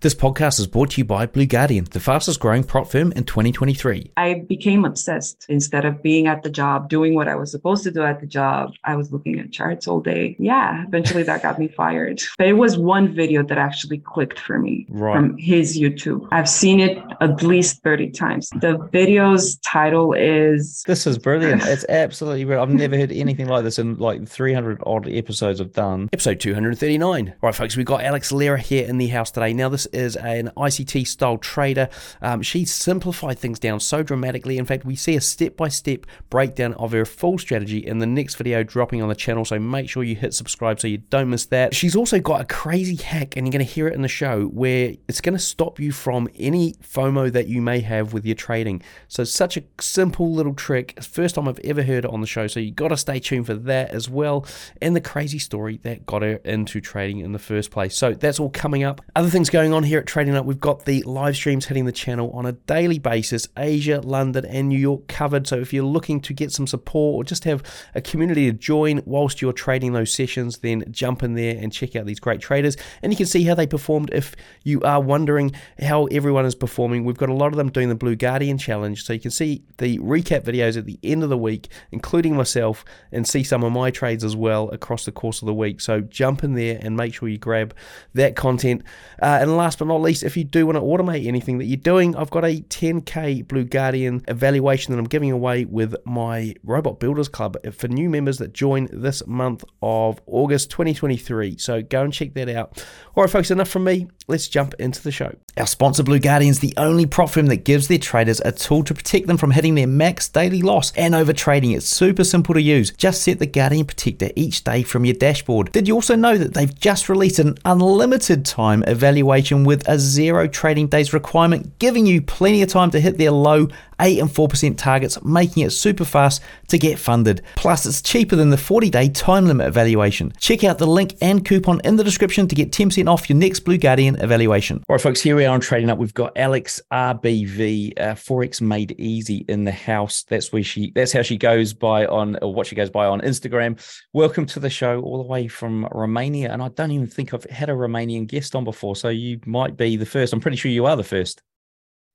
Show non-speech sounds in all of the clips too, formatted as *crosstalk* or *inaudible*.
This podcast is brought to you by Blue Guardian, the fastest growing prop firm in 2023. I became obsessed. Instead of being at the job, doing what I was supposed to do at the job, I was looking at charts all day. Yeah, eventually that got me fired. *laughs* But it was one video that actually clicked for me Right. from his YouTube. I've seen it at least 30 times. The video's title is This is brilliant. It's absolutely brilliant. I've never heard anything like this in like 300 odd episodes I've done. Episode 239. Right, folks, we've got Alex Lera here in the house today. Now, this is an ICT style trader. Um, she's simplified things down so dramatically. In fact, we see a step by step breakdown of her full strategy in the next video dropping on the channel. So make sure you hit subscribe so you don't miss that. She's also got a crazy hack, and you're going to hear it in the show, where it's going to stop you from any FOMO that you may have with your trading. So, such a simple little trick. First time I've ever heard it on the show. So, you got to stay tuned for that as well. And the crazy story that got her into trading in the first place. So, that's all coming up. Other things going on here at Trading Nut, we've got the live streams hitting the channel on a daily basis Asia, London, and New York covered. So, if you're looking to get some support or just have a community to join whilst you're trading those sessions, then jump in there and check out these great traders. And you can see how they performed if you are wondering how everyone is performing. We've got a lot of them doing the Blue Guardian Challenge. So you can see the recap videos at the end of the week, including myself, and see some of my trades as well across the course of the week. So jump in there and make sure you grab that content. Uh, and last but not least, if you do want to automate anything that you're doing, I've got a 10K Blue Guardian evaluation that I'm giving away with my Robot Builders Club for new members that join this month of August 2023. So go and check that out. All right, folks, enough from me. Let's jump into the show. Our sponsor, Blue Guardian, is the only prop firm that gives their traders a tool to protect them from hitting their max daily loss and over trading. It's super simple to use. Just set the Guardian Protector each day from your dashboard. Did you also know that they've just released an unlimited time evaluation with a zero trading days requirement, giving you plenty of time to hit their low 8 and 4% targets, making it super fast to get funded. Plus, it's cheaper than the 40 day time limit evaluation. Check out the link and coupon in the description to get 10% off your next Blue Guardian evaluation. All right, folks, here we are on Trading Nut. We've got Alex RBV, uh, Forex Made Easy in the house. That's where she, that's how she goes by on, or what she goes by on Instagram. Welcome to the show all the way from Romania. And I don't even think I've had a Romanian guest on before. So you might be the first. I'm pretty sure you are the first.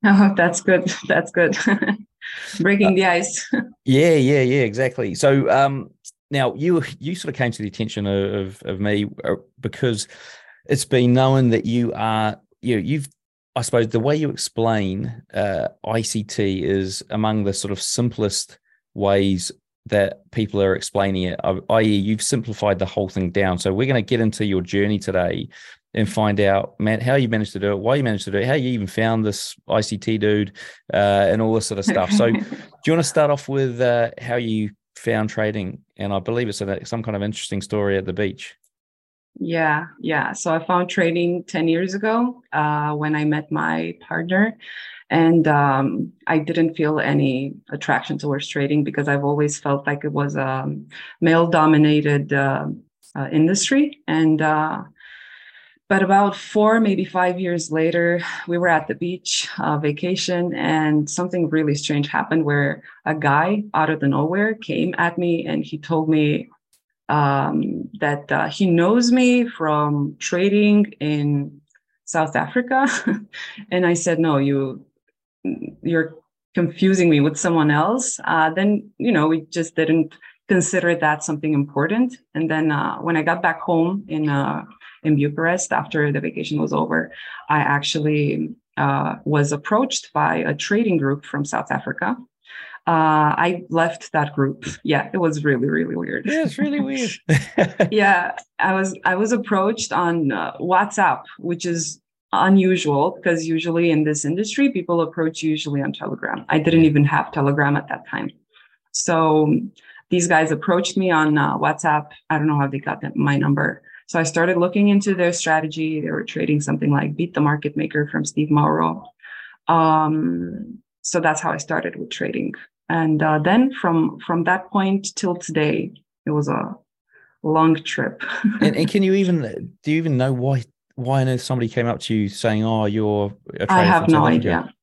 Oh, that's good. *laughs* That's good. *laughs* Breaking the ice. *laughs* Yeah, yeah, yeah, exactly. So um, now you you sort of came to the attention of of, of me uh, because it's been known that you are you you've I suppose the way you explain uh, ICT is among the sort of simplest ways that people are explaining it. i- I.e., you've simplified the whole thing down. So we're going to get into your journey today and find out, man, how you managed to do it, why you managed to do it, how you even found this ICT dude, uh, and all this sort of stuff. So *laughs* do you want to start off with uh, how you found trading? And I believe it's a, some kind of interesting story at the beach. Yeah, yeah. So I found trading 10 years ago uh, when I met my partner. And um, I didn't feel any attraction towards trading because I've always felt like it was a male dominated uh, uh, industry. And uh, but about four, maybe five years later, we were at the beach uh, vacation, and something really strange happened where a guy out of the nowhere came at me and he told me um, that uh, he knows me from trading in South Africa. *laughs* and I said, no, you, you're confusing me with someone else. Uh, then, you know, we just didn't consider that something important. And then uh, when I got back home in, uh, in Bucharest after the vacation was over, I actually uh, was approached by a trading group from South Africa. Uh, I left that group. Yeah, it was really, really weird. Yeah, it's really weird. *laughs* *laughs* yeah, I was I was approached on uh, WhatsApp, which is unusual because usually in this industry people approach usually on Telegram. I didn't even have Telegram at that time, so these guys approached me on uh, WhatsApp. I don't know how they got my number. So I started looking into their strategy. They were trading something like Beat the Market Maker from Steve Mauro. Um, so that's how I started with trading. And uh, then from from that point till today, it was a long trip. *laughs* and, and can you even do you even know why why on earth somebody came up to you saying, "Oh, you're a trader I have no idea.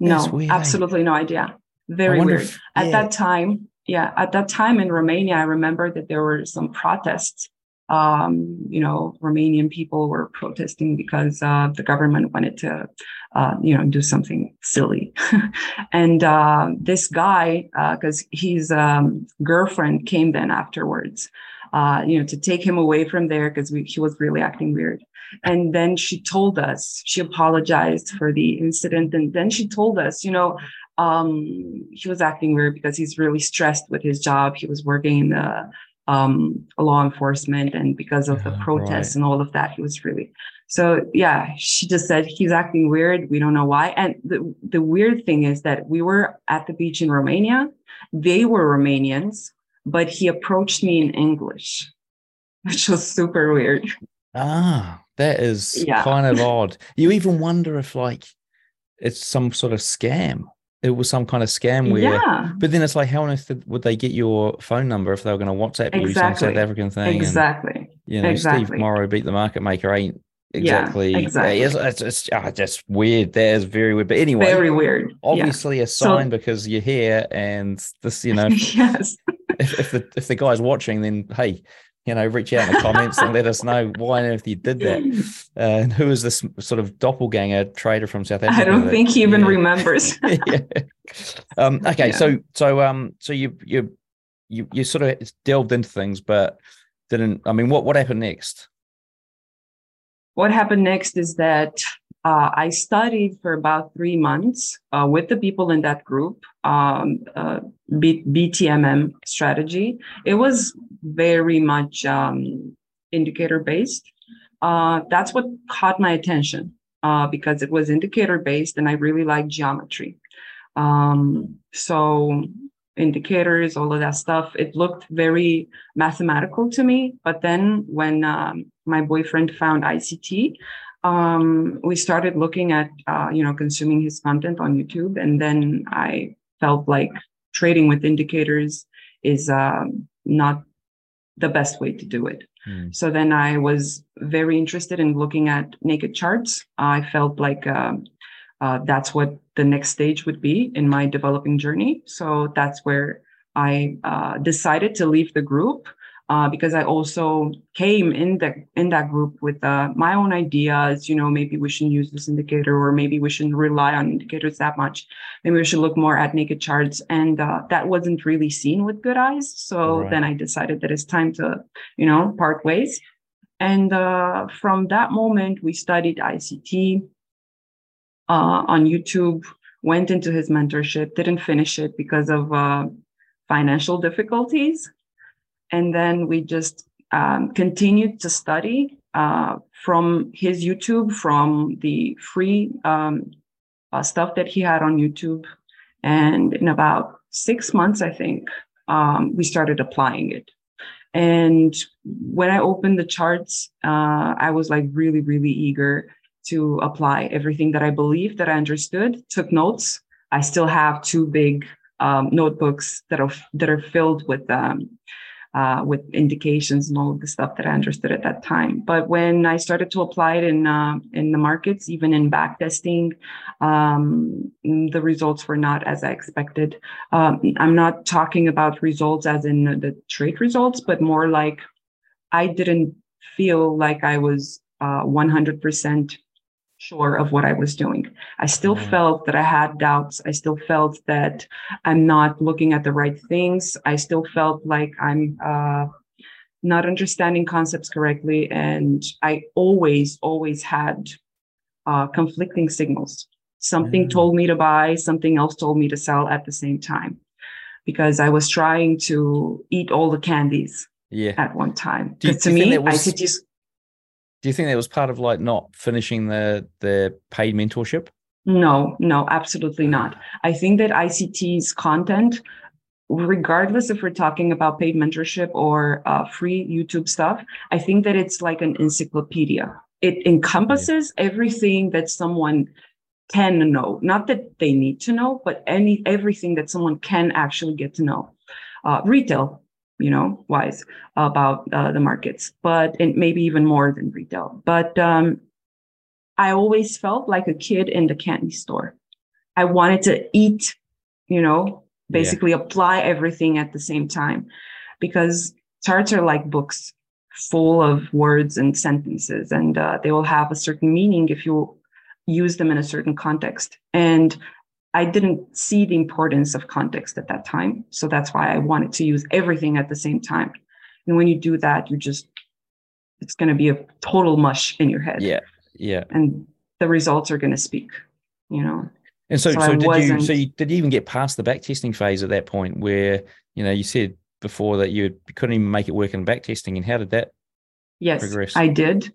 No, weird, eh? absolutely no idea. Very weird. if- At that time, yeah, at that time in Romania, I remember that there were some protests um, you know, Romanian people were protesting because uh, the government wanted to, uh, you know, do something silly. *laughs* and uh, this guy, because uh, his um, girlfriend came then afterwards, uh, you know, to take him away from there because he was really acting weird. And then she told us, she apologized for the incident. And then she told us, you know, um, he was acting weird because he's really stressed with his job. He was working in the um, law enforcement, and because of the protests right. and all of that, he was really. So yeah, she just said he's acting weird. We don't know why. And the the weird thing is that we were at the beach in Romania. They were Romanians, but he approached me in English, *laughs* which was super weird. Ah, that is yeah. kind of odd. You even wonder if like it's some sort of scam it was some kind of scam where yeah. but then it's like how on earth would they get your phone number if they were going to whatsapp you some south african thing exactly. and, you know exactly. steve mauro beat the market maker ain't exactly yeah, exactly. it's, it's, it's ah, oh, just weird. That is very weird. But anyway very weird. Obviously yeah. a sign so, because you're here and this you know *laughs* yes. if, if the if the guy's watching then hey you know, reach out in the comments and let us know why on earth you did that. *laughs* Uh, and who is this sort of doppelganger trader from South Africa? I don't that, think he even yeah. remembers. *laughs* yeah. Um, okay, yeah. so so um so you you you you sort of delved into things, but didn't. I mean, what what happened next? What happened next is that uh, I studied for about three months uh, with the people in that group, um, uh, B- BTMM strategy. It was very much um, indicator based. Uh, that's what caught my attention uh, because it was indicator based and I really like geometry. Um, so indicators, all of that stuff, it looked very mathematical to me. But then when um, my boyfriend found ICT, um, we started looking at uh, you know consuming his content on YouTube, and then I felt like trading with indicators is um, not the best way to do it. Mm. So then I was very interested in looking at naked charts. I felt like uh, uh, that's what the next stage would be in my developing journey. So that's where I uh, decided to leave the group uh, because I also came in that in that group with uh, my own ideas. You know, maybe we shouldn't use this indicator, or maybe we shouldn't rely on indicators that much. Maybe we should look more at naked charts, and uh, that wasn't really seen with good eyes. So right. then I decided that it's time to, you know, part ways. And uh, from that moment, we studied ICT uh, on YouTube. Went into his mentorship, didn't finish it because of uh, financial difficulties and then we just um, continued to study uh, from his YouTube, from the free um, uh, stuff that he had on YouTube. And in about six months, I think, um, we started applying it. And when I opened the charts, uh, I was like really, really eager to apply everything that I believed, that I understood, took notes. I still have two big um, notebooks that are that are filled with um, uh, with indications and all of the stuff that I understood at that time. But when I started to apply it in uh, in the markets, even in backtesting, um, the results were not as I expected. Um, I'm not talking about results as in the trade results, but more like I didn't feel like I was uh, 100% sure of what I was doing. I still mm-hmm. felt that I had doubts. I still felt that I'm not looking at the right things. I still felt like I'm uh, not understanding concepts correctly. And I always, always had uh, conflicting signals. Something mm-hmm. told me to buy, something else told me to sell at the same time because I was trying to eat all the candies yeah. at one time. Because to me, was... ICT's do you think that was part of like not finishing the the paid mentorship? No, no, absolutely not. I think that ICT's content, regardless if we're talking about paid mentorship or uh, free YouTube stuff, I think that it's like an encyclopedia. It encompasses yeah. everything that someone can know. Not that they need to know, but any everything that someone can actually get to know. Uh, retail, you know, wise about uh, the markets, but and maybe even more than retail. But um, I always felt like a kid in the candy store. I wanted to eat, you know, basically yeah. apply everything at the same time because charts are like books. full of words and sentences, and uh, they will have a certain meaning if you use them in a certain context. And I didn't see the importance of context at that time. So that's why I wanted to use everything at the same time. And when you do that, you just, it's going to be a total mush in your head. Yeah. Yeah. And the results are going to speak, you know? And so, so, so did you, so you, did you even get past the back testing phase at that point where, you know, you said before that you couldn't even make it work in back testing and how did that yes, progress? I did.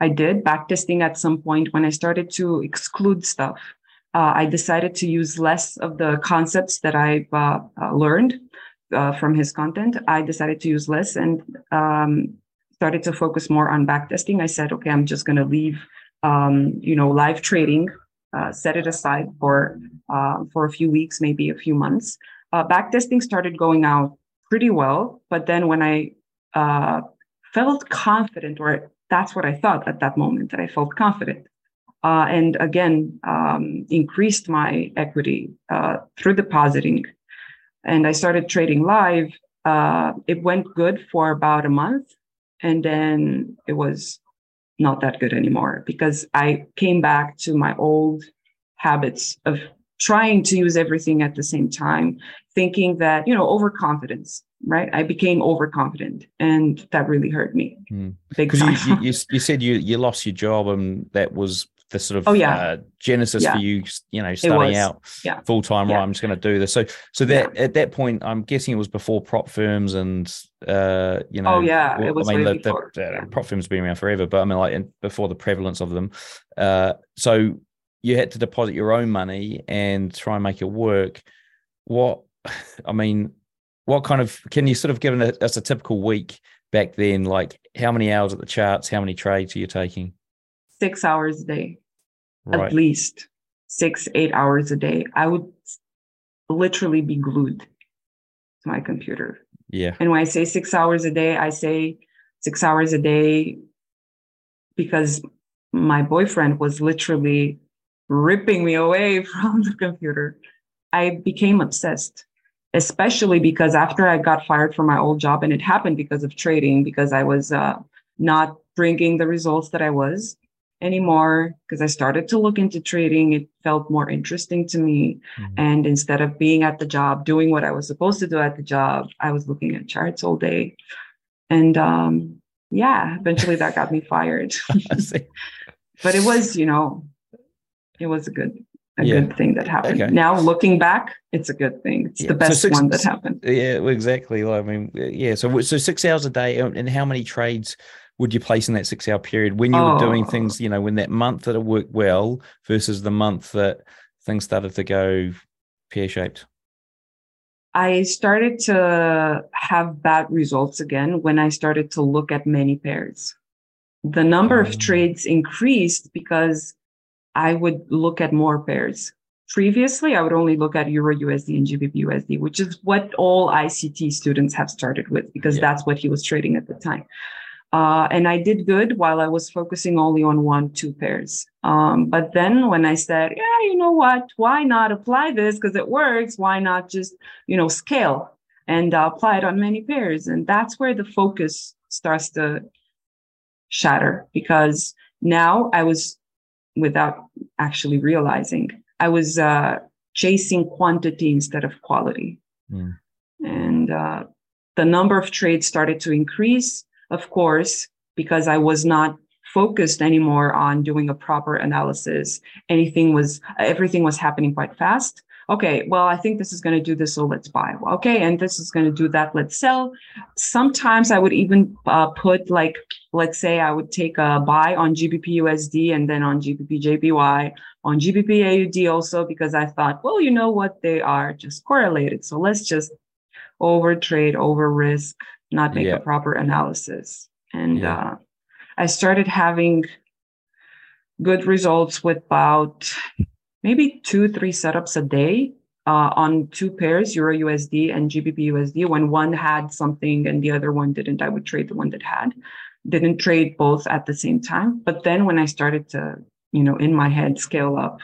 I did back testing at some point when I started to exclude stuff uh, I decided to use less of the concepts that I've uh, uh, learned uh, from his content. I decided to use less and um, started to focus more on backtesting. I said, okay, I'm just going to leave, um, you know, live trading, uh, set it aside for for a few weeks, maybe a few months. backtesting started going out pretty well, but then when I felt confident, or that's what I thought at that moment, that I felt confident uh, and again um, increased my equity uh, through depositing. And I started trading live. Uh, it went good for about a month, and then it was not that good anymore because I came back to my old habits of trying to use everything at the same time, thinking that you know overconfidence right? I became overconfident, and that really hurt me. Mm. You, you, you, said you you lost your job, and that was the sort of oh, yeah. uh, genesis yeah. for you, you know, starting out yeah. full time. Right, I'm just going to do this. So, so that at that point, I'm guessing it was before prop firms and uh, you know. Oh yeah, it was. I mean, the, the, the prop firms been around forever, but I mean, like before the prevalence of them. Uh, so you had to deposit your own money and try and make it work. What, *laughs* I mean, what kind of can you sort of give us a typical week back then? Like how many hours at the charts? How many trades are you taking? Six hours a day right. at least six, eight hours a day. I would literally be glued to my computer. Yeah. And when I say six hours a day, I say six hours a day because my boyfriend was literally ripping me away *laughs* from the computer. I became obsessed, especially because after I got fired from my old job, and it happened because of trading, because I was uh, not bringing the results that I was anymore because I started to look into trading. It felt more interesting to me. Mm-hmm. And instead of being at the job, doing what I was supposed to do at the job, I was looking at charts all day. And um, yeah, eventually that got me fired. *laughs* *laughs* but it was, you know, it was a good a yeah. good thing that happened. Okay. Now looking back, it's a good thing. It's yeah. the best so six, one that happened. Yeah, exactly. I mean, yeah. So so six hours a day, and how many trades would you place in that six hour period when you oh. were doing oh. things, you know, when that month that it worked well versus the month that things started to go pear shaped? I started to have bad results again when I started to look at many pairs. The number of oh. trades increased because I would look at more pairs. Previously, I would only look at Euro USD and GBP USD, which is what all ICT students have started with because yeah. that's what he was trading at the time. Uh, and I did good while I was focusing only on one, two pairs. Um, but then when I said, yeah, you know what, why not apply this because it works? Why not just, you know, scale and uh, apply it on many pairs? And that's where the focus starts to shatter because now I was, without actually realizing, I was uh, chasing quantity instead of quality. Mm. And uh, the number of trades started to increase of course, because I was not focused anymore on doing a proper analysis. Anything was, everything was happening quite fast. Okay, well, I think this is going to do this, so let's buy. Okay, and this is going to do that, let's sell. Sometimes I would even uh, put like, let's say I would take a buy on GBP USD and then on GBP JPY, on GBP AUD also, because I thought, well, you know what, they are just correlated. So let's just over trade, over risk, not make yeah. a proper analysis. And yeah. uh, I started having good results with about maybe two, three setups a day uh, on two pairs, Euro USD and GBP USD. When one had something and the other one didn't, I would trade the one that had. Didn't trade both at the same time. But then when I started to, you know, in my head, scale up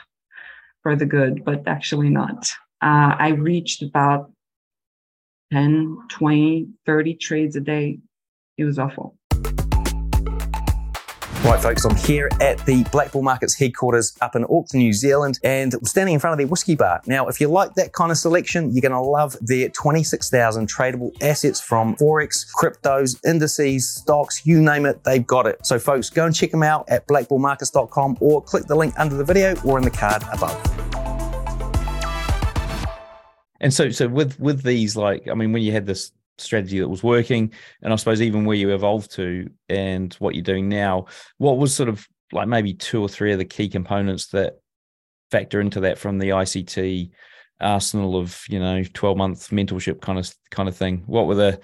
for the good, but actually not, uh, I reached about 10, 20, 30 trades a day. It was awful. Right, folks, I'm here at the Black Bull Markets headquarters up in Auckland, New Zealand, and I'm standing in front of their whiskey bar. Now, if you like that kind of selection, you're going to love their 26,000 tradable assets from Forex, cryptos, indices, stocks, you name it, they've got it. So, folks, go and check them out at blackbullmarkets.com or click the link under the video or in the card above. And so, so with with these, like, I mean, when you had this strategy that was working and i suppose even where you evolved to and what you're doing now what was sort of like maybe two or three of the key components that factor into that from the ict arsenal of you know 12 month mentorship kind of kind of thing? What were the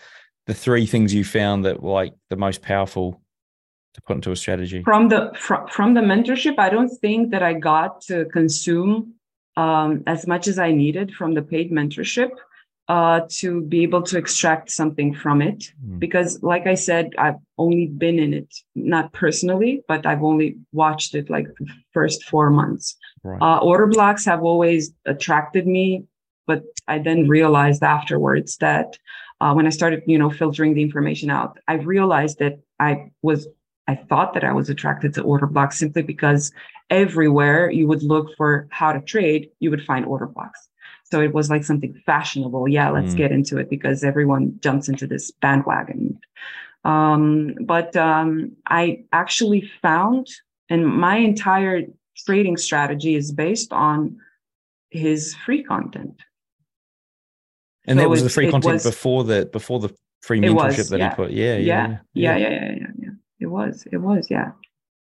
the three things you found that were like the most powerful to put into a strategy? From the from, from the mentorship i don't think that i got to consume um, as much as i needed from the paid mentorship uh, to be able to extract something from it. Mm. Because, like I said, I've only been in it, not personally, but I've only watched it like the first four months. Right. Uh, order blocks have always attracted me, but I then realized afterwards that uh, when I started, you know, filtering the information out, I realized that I was, I thought that I was attracted to order blocks simply because everywhere you would look for how to trade, you would find order blocks. So it was like something fashionable. Yeah, let's mm. get into it because everyone jumps into this bandwagon. Um, but um, I actually found, and my entire trading strategy is based on his free content. And so that was it, the free content was, before the before the free mentorship was, that yeah. he put. Yeah yeah yeah, yeah, yeah, yeah, yeah, was, it was, yeah.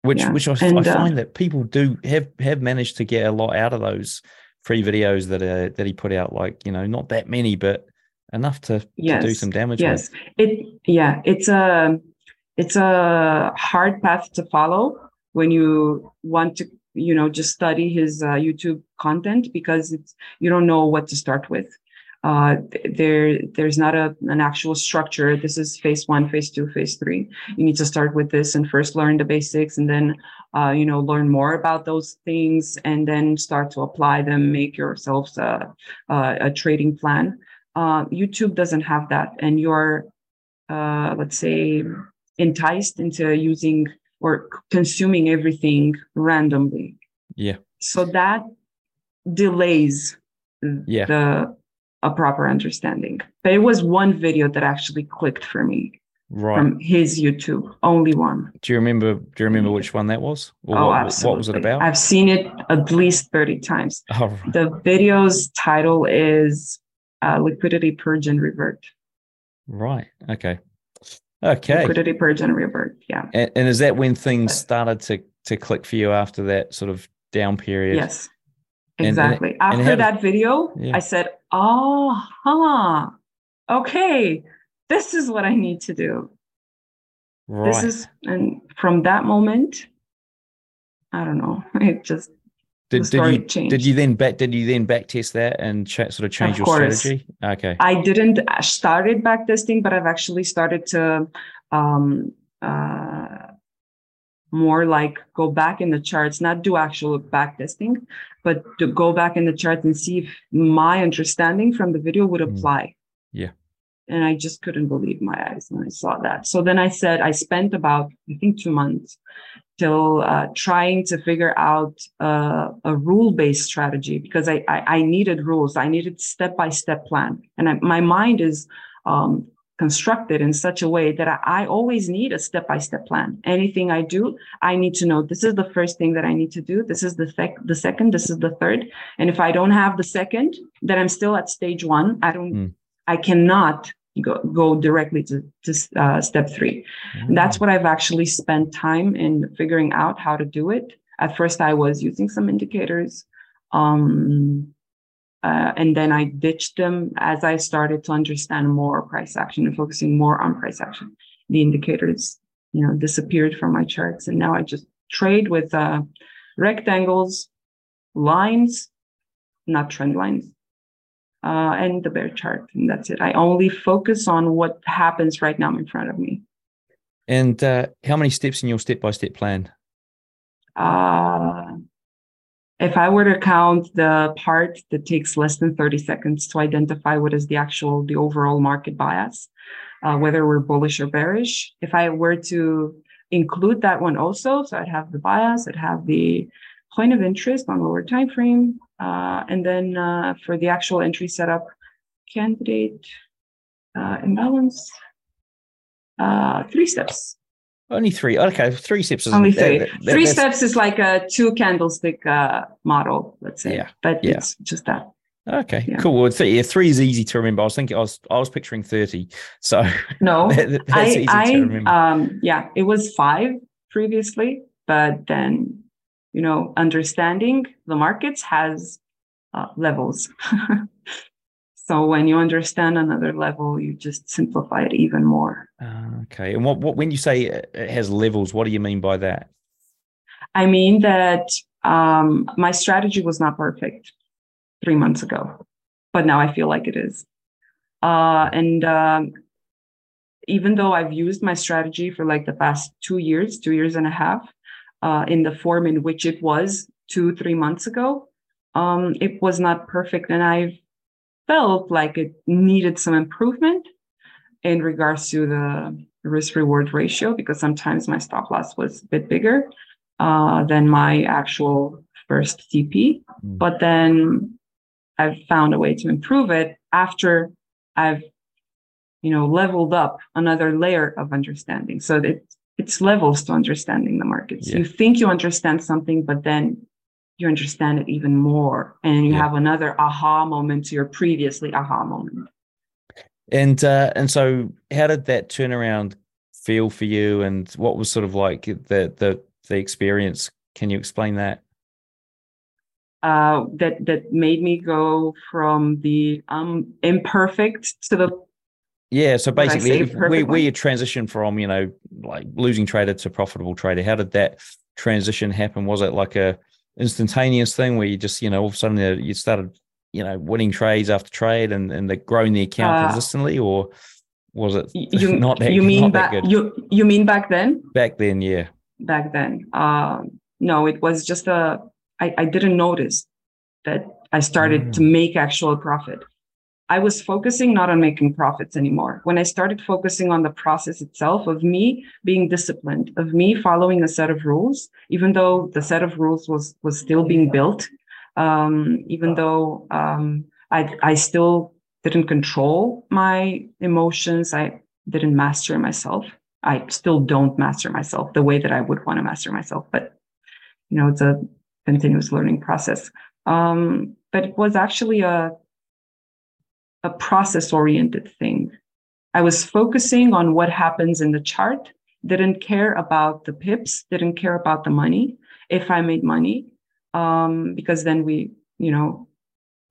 Which, yeah. which I, and, I uh, find uh, that people do have have managed to get a lot out of those free videos that are that he put out. Like you know, not that many, but enough to, yes. to do some damage. Yes, with. it yeah, it's a it's a hard path to follow when you want to you know just study his uh, YouTube content because it's you don't know what to start with. Uh, there there's not a an actual structure. This is phase one, phase two, phase three. You need to start with this and first learn the basics, and then uh, you know learn more about those things, and then start to apply them. Make yourselves a a, a trading plan. Uh, YouTube doesn't have that, and you're uh, let's say enticed into using or consuming everything randomly. Yeah. So that delays yeah. the a proper understanding. But it was one video that actually clicked for me right. from his YouTube, only one. Do you remember? Do you remember which one that was? Or oh, what, absolutely. What was it about? I've seen it at least thirty times. Oh, right. The video's title is uh, "Liquidity Purge and Revert." Right. Okay. Okay. Liquidity purge and revert. Yeah. And, and is that when things started to to click for you after that sort of down period? Yes. Exactly. And, and, After and that video, yeah. I said, oh, huh, okay, this is what I need to do. Right. This is, and from that moment, I don't know, *laughs* it just did, did you changed. did you then back did you then back test that and ch- sort of change of your course. strategy? Okay, I didn't started back testing, but I've actually started to um, uh, more like go back in the charts, not do actual back testing, but to go back in the charts and see if my understanding from the video would hmm. apply. Mm. Yeah. And I just couldn't believe my eyes when I saw that. So then I said, I spent about, I think, two months till uh, trying to figure out uh, a rule based strategy because I, I, I, needed rules. I needed step by step plan. And I, my mind is um, constructed in such a way that I, I always need a step by step plan. Anything I do, I need to know this is the first thing that I need to do. This is the, sec- the second. This is the third. And if I don't have the second, then I'm still at stage one. I don't, mm. I cannot go, go directly to, to uh, step three. Mm. That's what I've actually spent time in figuring out how to do it. At first, I was using some indicators. Um, uh, and then I ditched them as I started to understand more price action and focusing more on price action. The indicators, you know, disappeared from my charts, and now I just trade with uh, rectangles, lines, not trend lines, uh, and the bare chart, and that's it. I only focus on what happens right now in front of me. And uh, how many steps in your step-by-step plan? Uh, if I were to count the part that takes less than 30 seconds to identify what is the actual, the overall market bias, uh, whether we're bullish or bearish, if I were to include that one also. So I'd have the bias, I'd have the point of interest on lower time frame, uh, and then uh, for the actual entry setup, candidate uh, imbalance, uh, three steps. Only three. Okay, three steps. Only three. That, that, three steps is like a two candlestick uh, model, let's say. Yeah. But yeah. it's just that. Okay, yeah. cool. Well, th- yeah, three is easy to remember. I was thinking, I was, I was picturing thirty. So *laughs* no, that, I, I, um, yeah, it was five previously, but then, you know, understanding the markets has uh, levels. *laughs* So when you understand another level, you just simplify it even more. Uh, okay. And what, what when you say it has levels, what do you mean by that? I mean that um, my strategy was not perfect three months ago, but now I feel like it is. Uh, and um, even though I've used my strategy for like the past two years, two years and a half, uh, in the form in which it was two, three months ago, um, it was not perfect. And I've felt like it needed some improvement in regards to the risk reward ratio because sometimes my stop loss was a bit bigger uh, than my actual first TP. Mm. But then I've found a way to improve it after I've you know leveled up another layer of understanding. So it, it's levels to understanding the markets. Yeah. You think you understand something, but then you understand it even more and you yeah. have another aha moment to your previously aha moment. And uh and so how did that turnaround feel for you and what was sort of like the the the experience? Can you explain that? Uh that that made me go from the um imperfect to the yeah so basically where, where you transition from you know like losing trader to profitable trader how did that transition happen? Was it like a instantaneous thing where you just you know all of a sudden uh, you started you know winning trades after trade and and they're growing the account uh, consistently or was it you, *laughs* not that you mean back you you mean back then? Back then yeah. Back then. Um no it was just a i, I didn't notice that i started mm. to make actual profit I was focusing not on making profits anymore. When I started focusing on the process itself of me being disciplined, of me following a set of rules, even though the set of rules was was still being built, um, even though um, I I still didn't control my emotions, I didn't master myself. I still don't master myself the way that I would want to master myself, but you know it's a continuous learning process. Um, but it was actually a a process oriented thing. I was focusing on what happens in the chart, didn't care about the pips, didn't care about the money, if I made money, um, because then we, you know,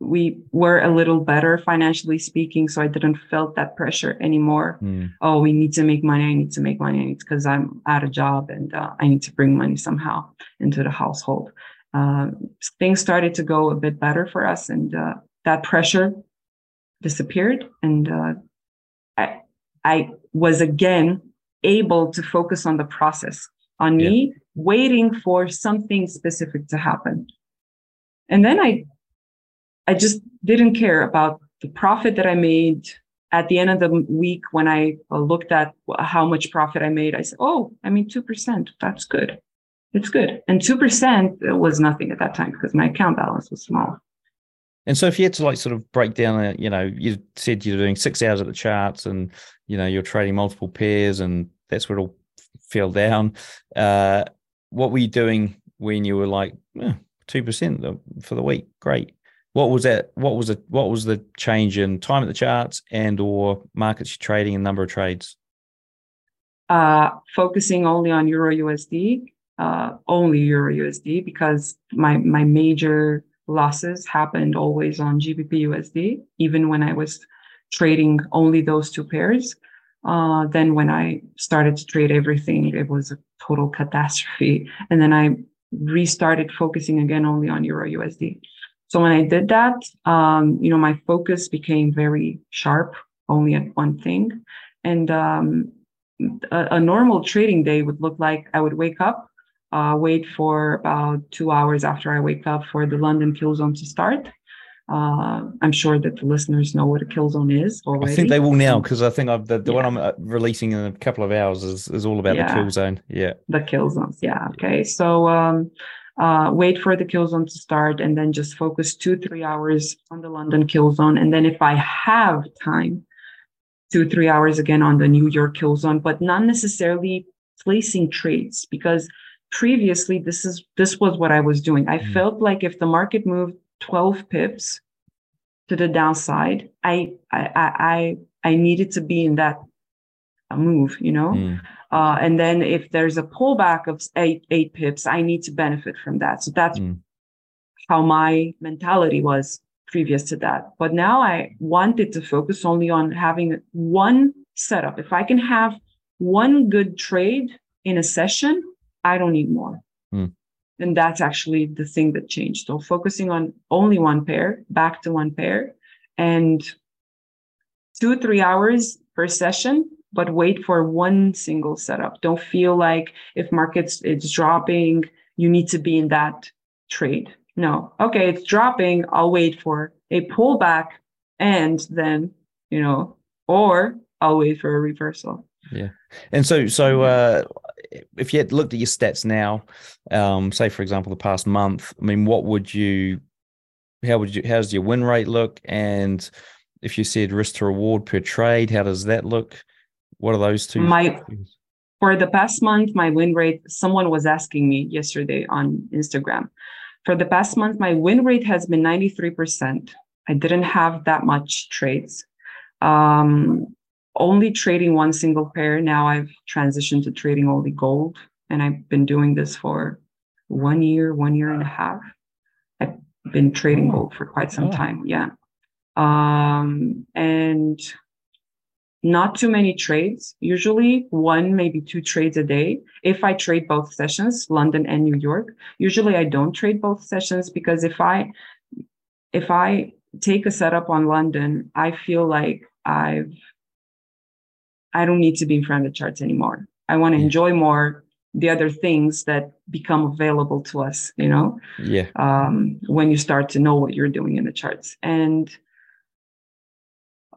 we were a little better financially speaking. So I didn't felt that pressure anymore. Mm. Oh, we need to make money. I need to make money because I'm at a job and uh, I need to bring money somehow into the household. Uh, things started to go a bit better for us, and uh, that pressure disappeared. And uh, I, I was again able to focus on the process on me yeah. waiting for something specific to happen. And then i i just didn't care about the profit that i made. At the end of the week when i uh, looked at how much profit i made i said oh i mean 2% that's good. It's good. And 2% was nothing at that time because my account balance was small and so if you had to like sort of break down, a, you know, you said you're doing six hours at the charts and, you know, you're trading multiple pairs and that's where it all fell down. Uh, what were you doing when you were like two percent for the week? Great. What was that? What was it? What was the change in time at the charts and or markets you're trading and number of trades? Uh, focusing only on Euro USD, uh, only Euro USD because my my major losses happened always on GBP USD, even when I was trading only those two pairs. Uh, then when I started to trade everything, it was a total catastrophe. And then I restarted focusing again only on Euro USD. So when I did that, um, you know, my focus became very sharp, only at one thing. And um, a, a normal trading day would look like I would wake up, uh, wait for about two hours after I wake up for the London kill zone to start. uh, I'm sure that the listeners know what a kill zone is already. I think they will now because I think I've, the, the yeah. one I'm uh, releasing in a couple of hours is, is all about yeah. the kill zone. Yeah. The kill zones. Yeah. Okay. So um, uh, wait for the kill zone to start and then just focus two, three hours on the London kill zone. And then if I have time, two, three hours again on the New York kill zone, but not necessarily placing trades because previously this is this was what I was doing. I mm. felt like if the market moved 12 pips to the downside, I I I I needed to be in that move, you know. Mm. Uh, and then if there's a pullback of eight eight pips, I need to benefit from that. So that's mm. how my mentality was previous to that. But now I wanted to focus only on having one setup. If I can have one good trade in a session, I don't need more. Mm. And that's actually the thing that changed. So focusing on only one pair, back to one pair, and two, three hours per session, but wait for one single setup. Don't feel like if markets it's dropping, you need to be in that trade. No. Okay, it's dropping. I'll wait for a pullback and then, you know, or I'll wait for a reversal. Yeah. And so so uh if you had looked at your stats now, um, say for example the past month, I mean, what would you, how would you, how's your win rate look? And if you said risk to reward per trade, how does that look? What are those two? My for the past month, my win rate. Someone was asking me yesterday on Instagram. For the past month, my win rate has been ninety three percent. I didn't have that much trades. Um, only trading one single pair. Now I've transitioned to trading only gold, and I've been doing this for one year, one year and a half. I've been trading oh. gold for quite some time. Yeah. Um, and not too many trades, usually one, maybe two trades a day. If I trade both sessions, London and New York, usually I don't trade both sessions because if I if I take a setup on London, I feel like I've I don't need to be in front of the charts anymore. I want to enjoy more the other things that become available to us, you know? Yeah. Um, when you start to know what you're doing in the charts. And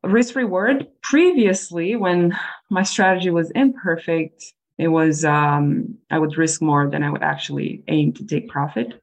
risk reward, previously, when my strategy was imperfect, it was um, I would risk more than I would actually aim to take profit.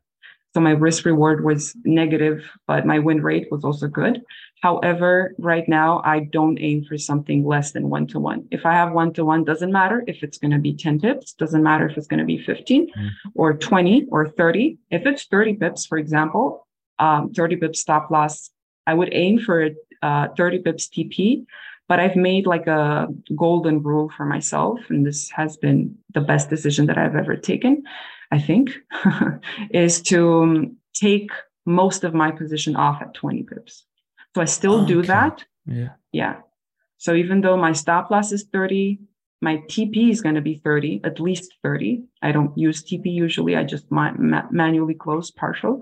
So my risk reward was negative, but my win rate was also good. However, right now I don't aim for something less than one to one. If I have one to one, doesn't matter if it's going to be 10 pips, doesn't matter if it's going to be 15 mm. or 20 or 30. If it's 30 pips, for example, um, 30 pips stop loss, I would aim for uh, 30 pips TP. But I've made like a golden rule for myself, and this has been the best decision that I've ever taken, I think, *laughs* is to um, take most of my position off at 20 pips. So I still do that. Yeah. Yeah. So even though my stop loss is 30, my TP is going to be 30, at least 30. I don't use TP usually. I just ma- ma- manually close partial.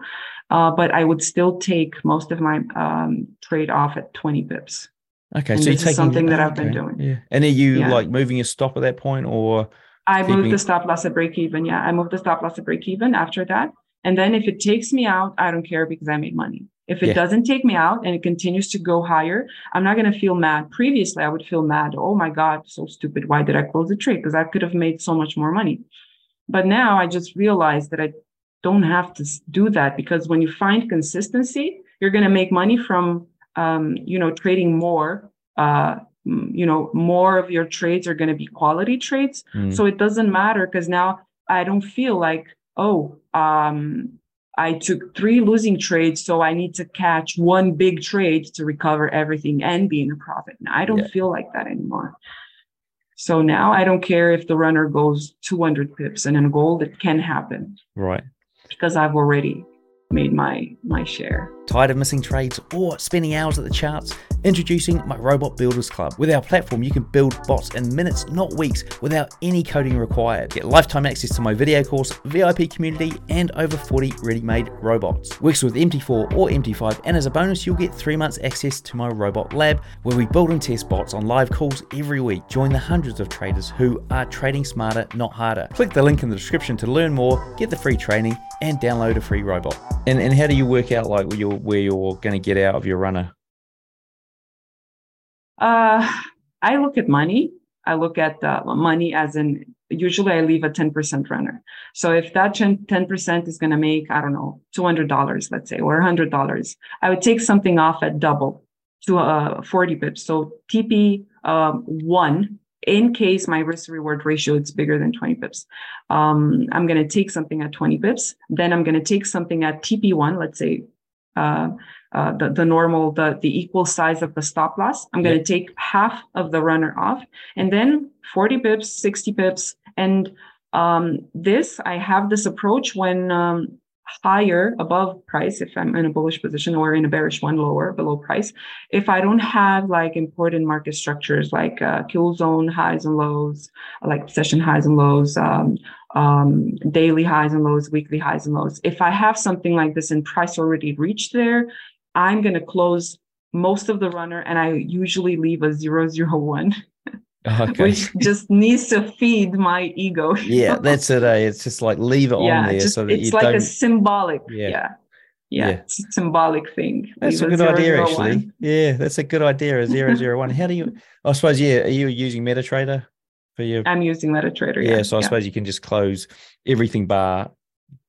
Uh, but I would still take most of my um, trade off at 20 pips. Okay. And so this you're is something that I've been doing. Yeah. And are you yeah. like moving your stop at that point or? I keeping... moved the stop loss at break even. Yeah. I moved the stop loss at break even after that. And then if it takes me out, I don't care because I made money. If it yeah. doesn't take me out and it continues to go higher, I'm not going to feel mad. Previously, I would feel mad. Oh my God, so stupid. Why did I close the trade? Because I could have made so much more money. But now I just realized that I don't have to do that because when you find consistency, you're going to make money from, um, you know, trading more. Uh, you know, more of your trades are going to be quality trades. Mm. So it doesn't matter because now I don't feel like, oh, um, I took three losing trades, so I need to catch one big trade to recover everything and be in a profit. Now I don't yeah. feel like that anymore. So now I don't care if the runner goes 200 pips and in gold, it can happen. Right. Because I've already made my my share. Tired of missing trades or spending hours at the charts? Introducing my Robot Builders Club. With our platform, you can build bots in minutes, not weeks, without any coding required. Get lifetime access to my video course, VIP community, and over 40 ready-made robots. Works with MT4 or MT5, and as a bonus, you'll get three months access to my robot lab, where we build and test bots on live calls every week. Join the hundreds of traders who are trading smarter, not harder. Click the link in the description to learn more, get the free training, and download a free robot. And and how do you work out like you're where you're going to get out of your runner? Uh, I look at money. I look at uh, money as in usually I leave a 10% runner. So if that 10% is going to make, I don't know, $200, let's say, or $100, I would take something off at double to uh, 40 pips. So TP um, one, in case my risk reward ratio is bigger than 20 pips, um, I'm going to take something at 20 pips. Then I'm going to take something at TP1, let's say uh, uh, the, the normal, the, the equal size of the stop loss. I'm going to take half of the runner off and then 40 pips, 60 pips. And um, this, I have this approach when um, higher above price, if I'm in a bullish position or in a bearish one lower below price. If I don't have like important market structures like uh, kill zone highs and lows, like session highs and lows, um, um, daily highs and lows, weekly highs and lows. If I have something like this and price already reached there, I'm going to close most of the runner and I usually leave a zero zero one. Okay. Which just needs to feed my ego. *laughs* Yeah, that's it. Eh? It's just like leave it yeah, on there just, so that it's like don't... a symbolic. Yeah. yeah. Yeah, it's a symbolic thing. That's leave a good a idea, actually. Yeah, that's a good idea. A zero zero one. How do you? I suppose. Yeah, are you using MetaTrader for your? I'm using MetaTrader. Yeah, yeah so I suppose you can just close everything bar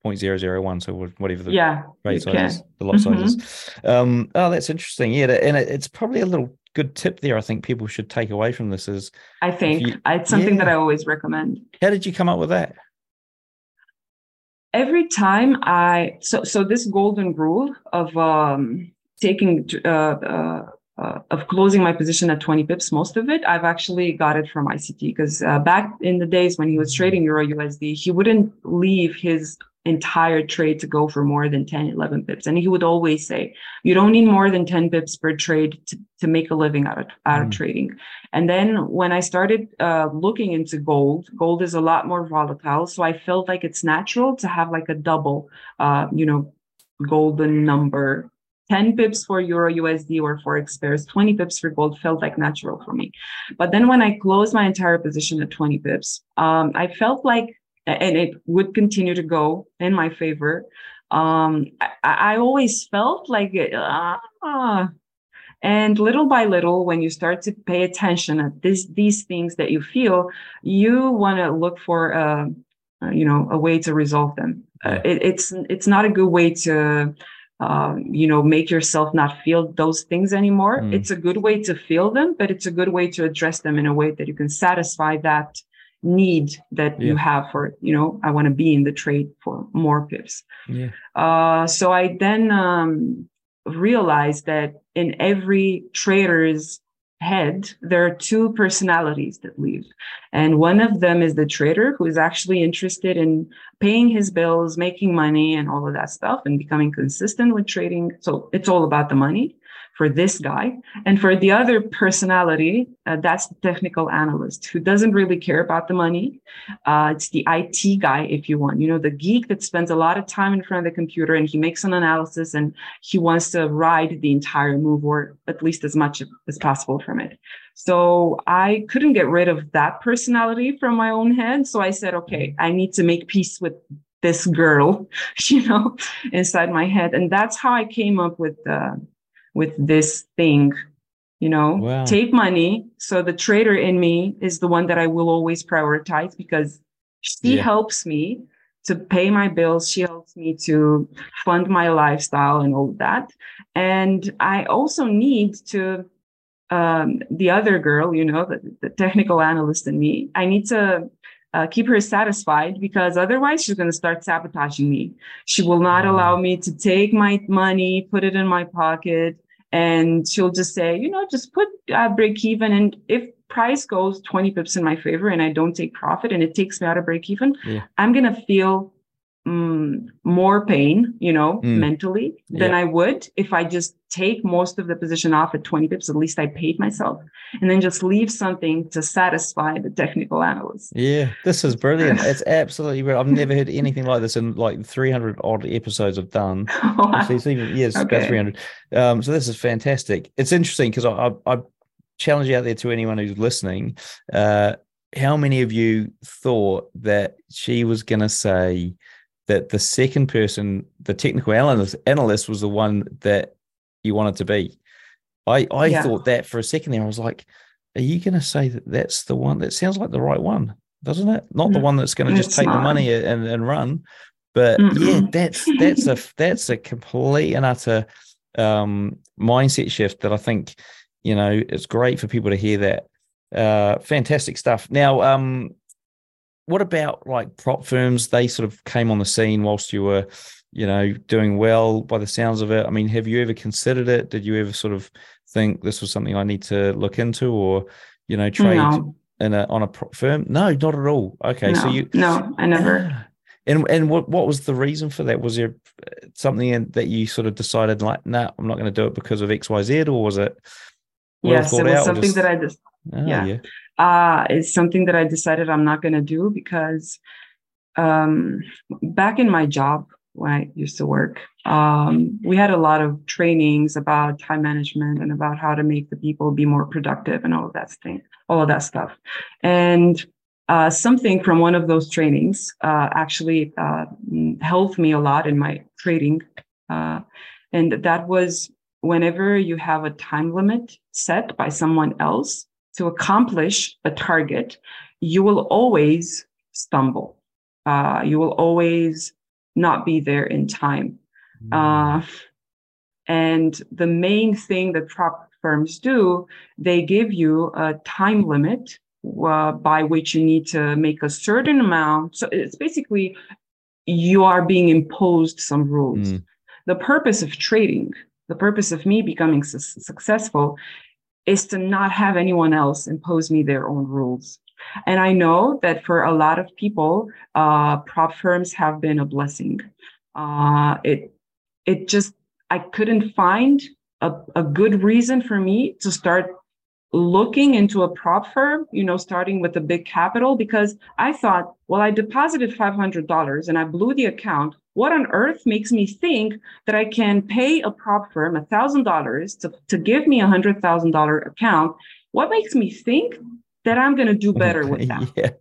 0.001 so whatever the yeah rate size is, the lot mm-hmm. size is um oh that's interesting yeah and it, it's probably a little good tip there i think people should take away from this is i think you, it's something yeah. that i always recommend. How did you come up with that? Every time i so so this golden rule of um taking uh, uh uh, of closing my position at 20 pips, most of it, I've actually got it from ICT because uh, back in the days when he was trading Euro USD, he wouldn't leave his entire trade to go for more than 10, 11 pips. And he would always say, you don't need more than 10 pips per trade to, to make a living out of, out mm. of trading. And then when I started uh, looking into gold, gold is a lot more volatile. So I felt like it's natural to have like a double, uh, you know, golden number 10 pips for euro USD or forex pairs, 20 pips for gold felt like natural for me. But then when I closed my entire position at 20 pips, um, I felt like and it would continue to go in my favor. Um, I, I, always felt like, ah, and little by little, when you start to pay attention at this, these things that you feel, you want to look for, a, you know, a way to resolve them. Uh, it, it's it's not a good way to, um, you know, make yourself not feel those things anymore. Mm. It's a good way to feel them, but it's a good way to address them in a way that you can satisfy that need that yeah. you have for you know i want to be in the trade for more pips yeah. uh, so i then um, realized that in every trader's head there are two personalities that live and one of them is the trader who is actually interested in paying his bills making money and all of that stuff and becoming consistent with trading so it's all about the money for this guy. And for the other personality, uh, that's the technical analyst who doesn't really care about the money. Uh, it's the IT guy, if you want, you know, the geek that spends a lot of time in front of the computer and he makes an analysis and he wants to ride the entire move or at least as much as possible from it. So I couldn't get rid of that personality from my own head. So I said, okay, I need to make peace with this girl, *laughs* you know, inside my head. And that's how I came up with uh, with this thing you know wow. take money so the trader in me is the one that i will always prioritize because she yeah. helps me to pay my bills she helps me to fund my lifestyle and all that and i also need to um, the other girl you know the, the, technical analyst in me i need to uh, keep her satisfied because otherwise she's going to start sabotaging me. She will not allow me to take my money, put it in my pocket, and she'll just say, you know, just put uh, break even. And if price goes 20 pips in my favor and I don't take profit and it takes me out of break even, yeah. I'm going to feel um, more pain, you know, mm. mentally than yeah. I would if I just take most of the position off at 20 pips. At least I paid myself and then just leave something to satisfy the technical analyst. Yeah, this is brilliant. *laughs* it's absolutely brilliant. I've never heard anything like this in like 300 odd episodes I've done. *laughs* wow. It's even, yes, okay. about 300. Um, so this is fantastic. It's interesting because I, I, I challenge you out there to anyone who's listening. Uh, how many of you thought that she was going to say, that the second person, the technical analyst, analyst was the one that you wanted to be. I I yeah. thought that for a second there. I was like, are you going to say that that's the one that sounds like the right one, doesn't it? Not the one that's going to just take not. the money and, and run. But Mm-mm. yeah, that's that's a *laughs* that's a complete and utter um, mindset shift that I think you know it's great for people to hear that. Uh, fantastic stuff. Now, um, what about like prop firms? They sort of came on the scene whilst you were, you know, doing well by the sounds of it. I mean, have you ever considered it? Did you ever sort of think this was something I need to look into, or you know, trade no. in a on a prop firm? No, not at all. Okay, no, so you no, I never. *sighs* And and what what was the reason for that? Was there uh, something that you sort of decided like, no, nah, I'm not going to do it because of X Y Z, or was it? yes, it was something just... that I just oh, yeah. yeah. Uh, it's something that I decided I'm not going to do because um, back in my job when I used to work, um, we had a lot of trainings about time management and about how to make the people be more productive and all of that thing, all of that stuff. And uh, something from one of those trainings uh, actually uh, helped me a lot in my trading. Uh, and that was whenever you have a time limit set by someone else to accomplish a target, you will always stumble. Uh, you will always not be there in time. Mm. Uh, and the main thing that prop firms do, they give you a time limit uh, by which you need to make a certain amount. So it's basically you are being imposed some rules. Mm. The purpose of trading, the purpose of me becoming su- successful is to not have anyone else impose me their own rules. And I know that for a lot of people, uh, prop firms have been a blessing. Uh, it it just I couldn't find a, a good reason for me to start looking into a prop firm, you know, starting with a big capital, because I thought, well, I deposited $500 and I blew the account. What on earth makes me think that I can pay a prop firm $1,000 to, to give me a $100,000 account? What makes me think that I'm going to do better with *laughs* that? yeah.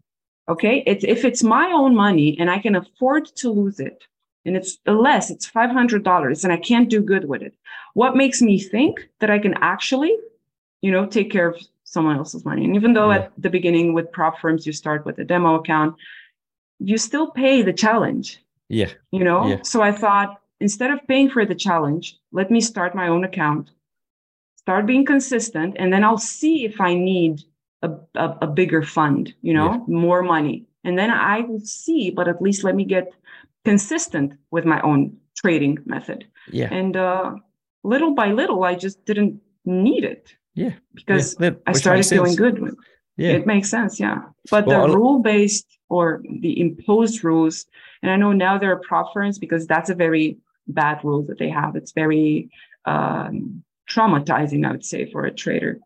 Okay. It's, if it's my own money and I can afford to lose it, and it's less, it's $500 and I can't do good with it. What makes me think that I can actually you know, take care of someone else's money. And even though yeah. at the beginning with prop firms, you start with a demo account, you still pay the challenge. Yeah. You know? Yeah. So I thought instead of paying for the challenge, let me start my own account, start being consistent, and then I'll see if I need a, a, a bigger fund, you know, yeah. more money. And then I will see, but at least let me get consistent with my own trading method. Yeah. And uh, little by little, I just didn't need it. Yeah. Because yeah, I started feeling good with yeah. It makes sense, yeah. But well, the rule based or the imposed rules, and I know now there are firms because that's a very bad rule that they have. It's very um, traumatizing, I would say, for a trader.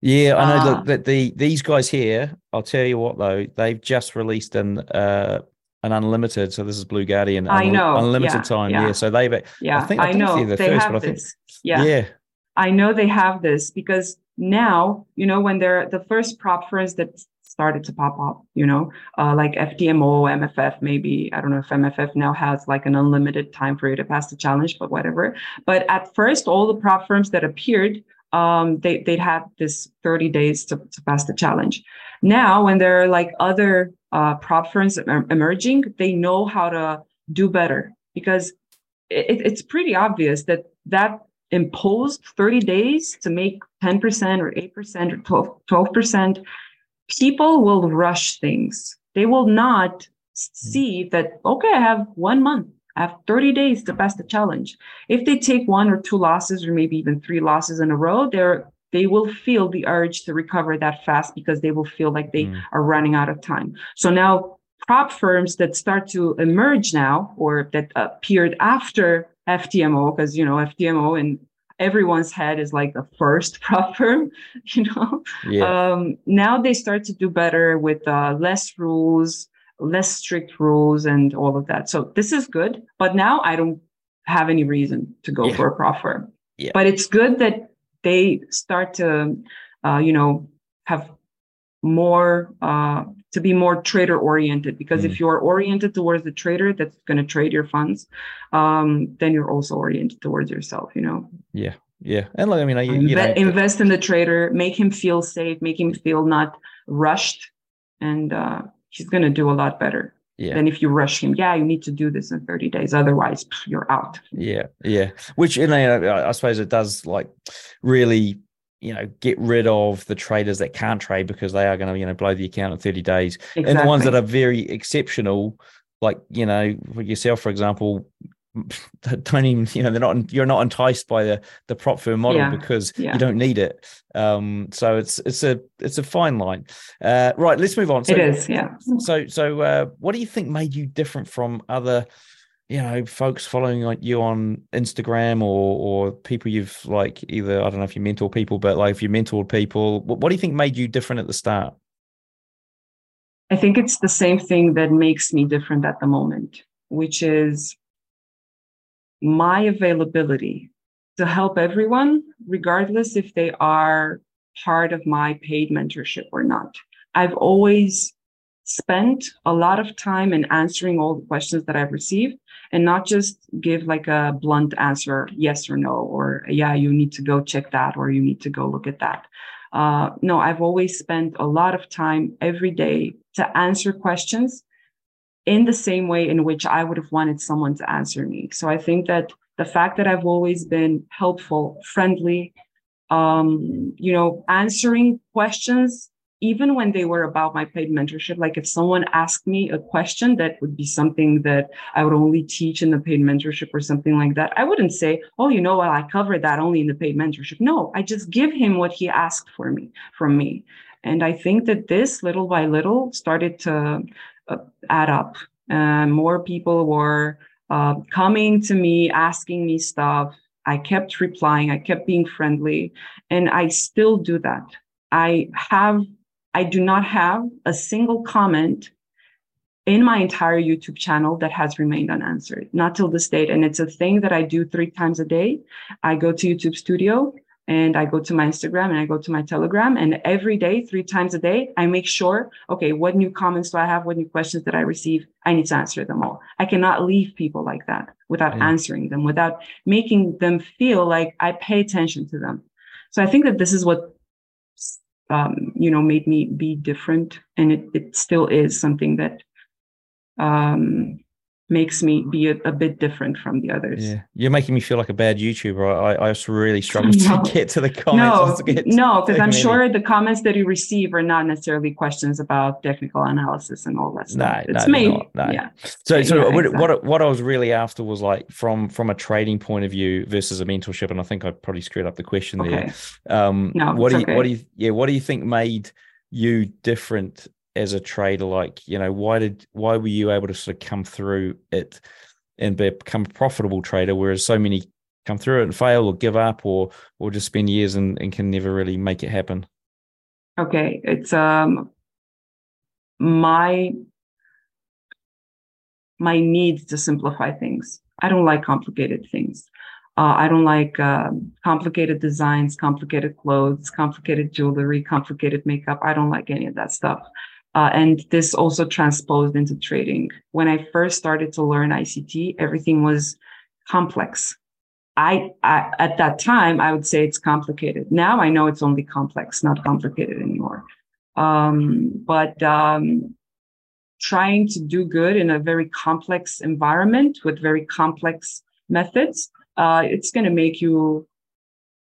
Yeah, I know. Uh, look, that the these guys here, I'll tell you what though, they've just released an uh, an unlimited. So this is Blue Guardian. I know unlimited yeah, time. Yeah. yeah. So they've. Yeah, I think I, I know the they first, have this. Think, yeah. Yeah. I know they have this because now, you know, when they're the first prop firms that started to pop up, you know, uh, like FTMO, MFF, maybe, I don't know if MFF now has like an unlimited time for you to pass the challenge, but whatever. But at first, all the prop firms that appeared, um, they, they'd had this 30 days to, to pass the challenge. Now, when there are like other uh, prop firms emerging, they know how to do better because it, it's pretty obvious that that imposed 30 days to make 10% or 8% or 12, 12%, people will rush things. They will not see that, okay, I have one month, I have 30 days to pass the challenge. If they take one or two losses or maybe even three losses in a row, they're they will feel the urge to recover that fast because they will feel like they mm. are running out of time. So now prop firms that start to emerge now or that appeared after FTMO, because you know FTMO in everyone's head is like the first *laughs* prop firm, you know. Yeah. Um, now they start to do better with uh, less rules, less strict rules, and all of that. So this is good. But now I don't have any reason to go yeah. for a prop firm. Yeah. But it's good that they start to, uh, you know, have more uh, to be more trader oriented because mm. if you're oriented towards the trader that's going to trade your funds um, then you're also oriented towards yourself you know yeah yeah and like i mean you, you know, invest in the trader make him feel safe make him feel not rushed and uh, he's going to do a lot better yeah. than if you rush him. Yeah, you need to do this in 30 days. Otherwise, you're out. Yeah, yeah. Which you I suppose it does like really you know get rid of the traders that can't trade because they are going to you know blow the account in 30 days exactly. and the ones that are very exceptional like you know for yourself for example *laughs* don't even you know they're not you're not enticed by the the prop firm model yeah. because yeah. you don't need it um so it's it's a it's a fine line uh right let's move on so, it is yeah so so uh what do you think made you different from other you know folks following like you on instagram or or people you've like either i don't know if you mentor people but like if you mentored people what, what do you think made you different at the start? I think it's the same thing that makes me different at the moment which is my availability to help everyone regardless if they are part of my paid mentorship or not. I've always spent a lot of time in answering all the questions that I've received and not just give like a blunt answer, yes or no, or yeah, you need to go check that, or you need to go look at that. Uh, no, I've always spent a lot of time every day to answer questions in the same way in which I would have wanted someone to answer me. So I think that the fact that I've always been helpful, friendly, um, you know, answering questions even when they were about my paid mentorship, like if someone asked me a question that would be something that I would only teach in the paid mentorship or something like that, I wouldn't say, oh, you know what, I covered that only in the paid mentorship. No, I just give him what he asked for me from me. And I think that this little by little started to uh, add up. Uh, more people were uh, coming to me, asking me stuff. I kept replying, I kept being friendly, and I still do that. I have I do not have a single comment in my entire YouTube channel that has remained unanswered, not till this date. And it's a thing that I do three times a day. I go to YouTube Studio and I go to my Instagram and I go to my Telegram. And every day, three times a day, I make sure, okay, what new comments do I have? What new questions did I receive? I need to answer them all. I cannot leave people like that without answering them, without making them feel like I pay attention to them. So I think that this is what um, you know, made me be different. And it, it still is something that um, makes me be a, a, bit different from the others. Yeah, you're making me feel like a bad YouTuber. I, I just really struggle *laughs* no. to get to the comments. No, no, because I'm sure the comments that you receive are not necessarily questions about technical analysis and all that stuff. No, it's no, me. No. Yeah. So, so yeah, what, exactly. what what I was really after was like from from a trading point of view versus a mentorship, and I think I probably screwed up the question okay. there. Um, no, what do you okay. what do you yeah what do you think made you different as a trader like you know why did why were you able to sort of come through it and become a profitable trader whereas so many come through it and fail or give up or or just spend years and, and can never really make it happen okay it's um my my need to simplify things i don't like complicated things uh, I don't like uh, complicated designs, complicated clothes, complicated jewelry, complicated makeup. I don't like any of that stuff. Uh, and this also transposed into trading. When I first started to learn ICT, everything was complex. I, I, at that time I would say it's complicated. Now I know it's only complex, not complicated anymore. Um, but um, trying to do good in a very complex environment with very complex methods, uh, it's going to make you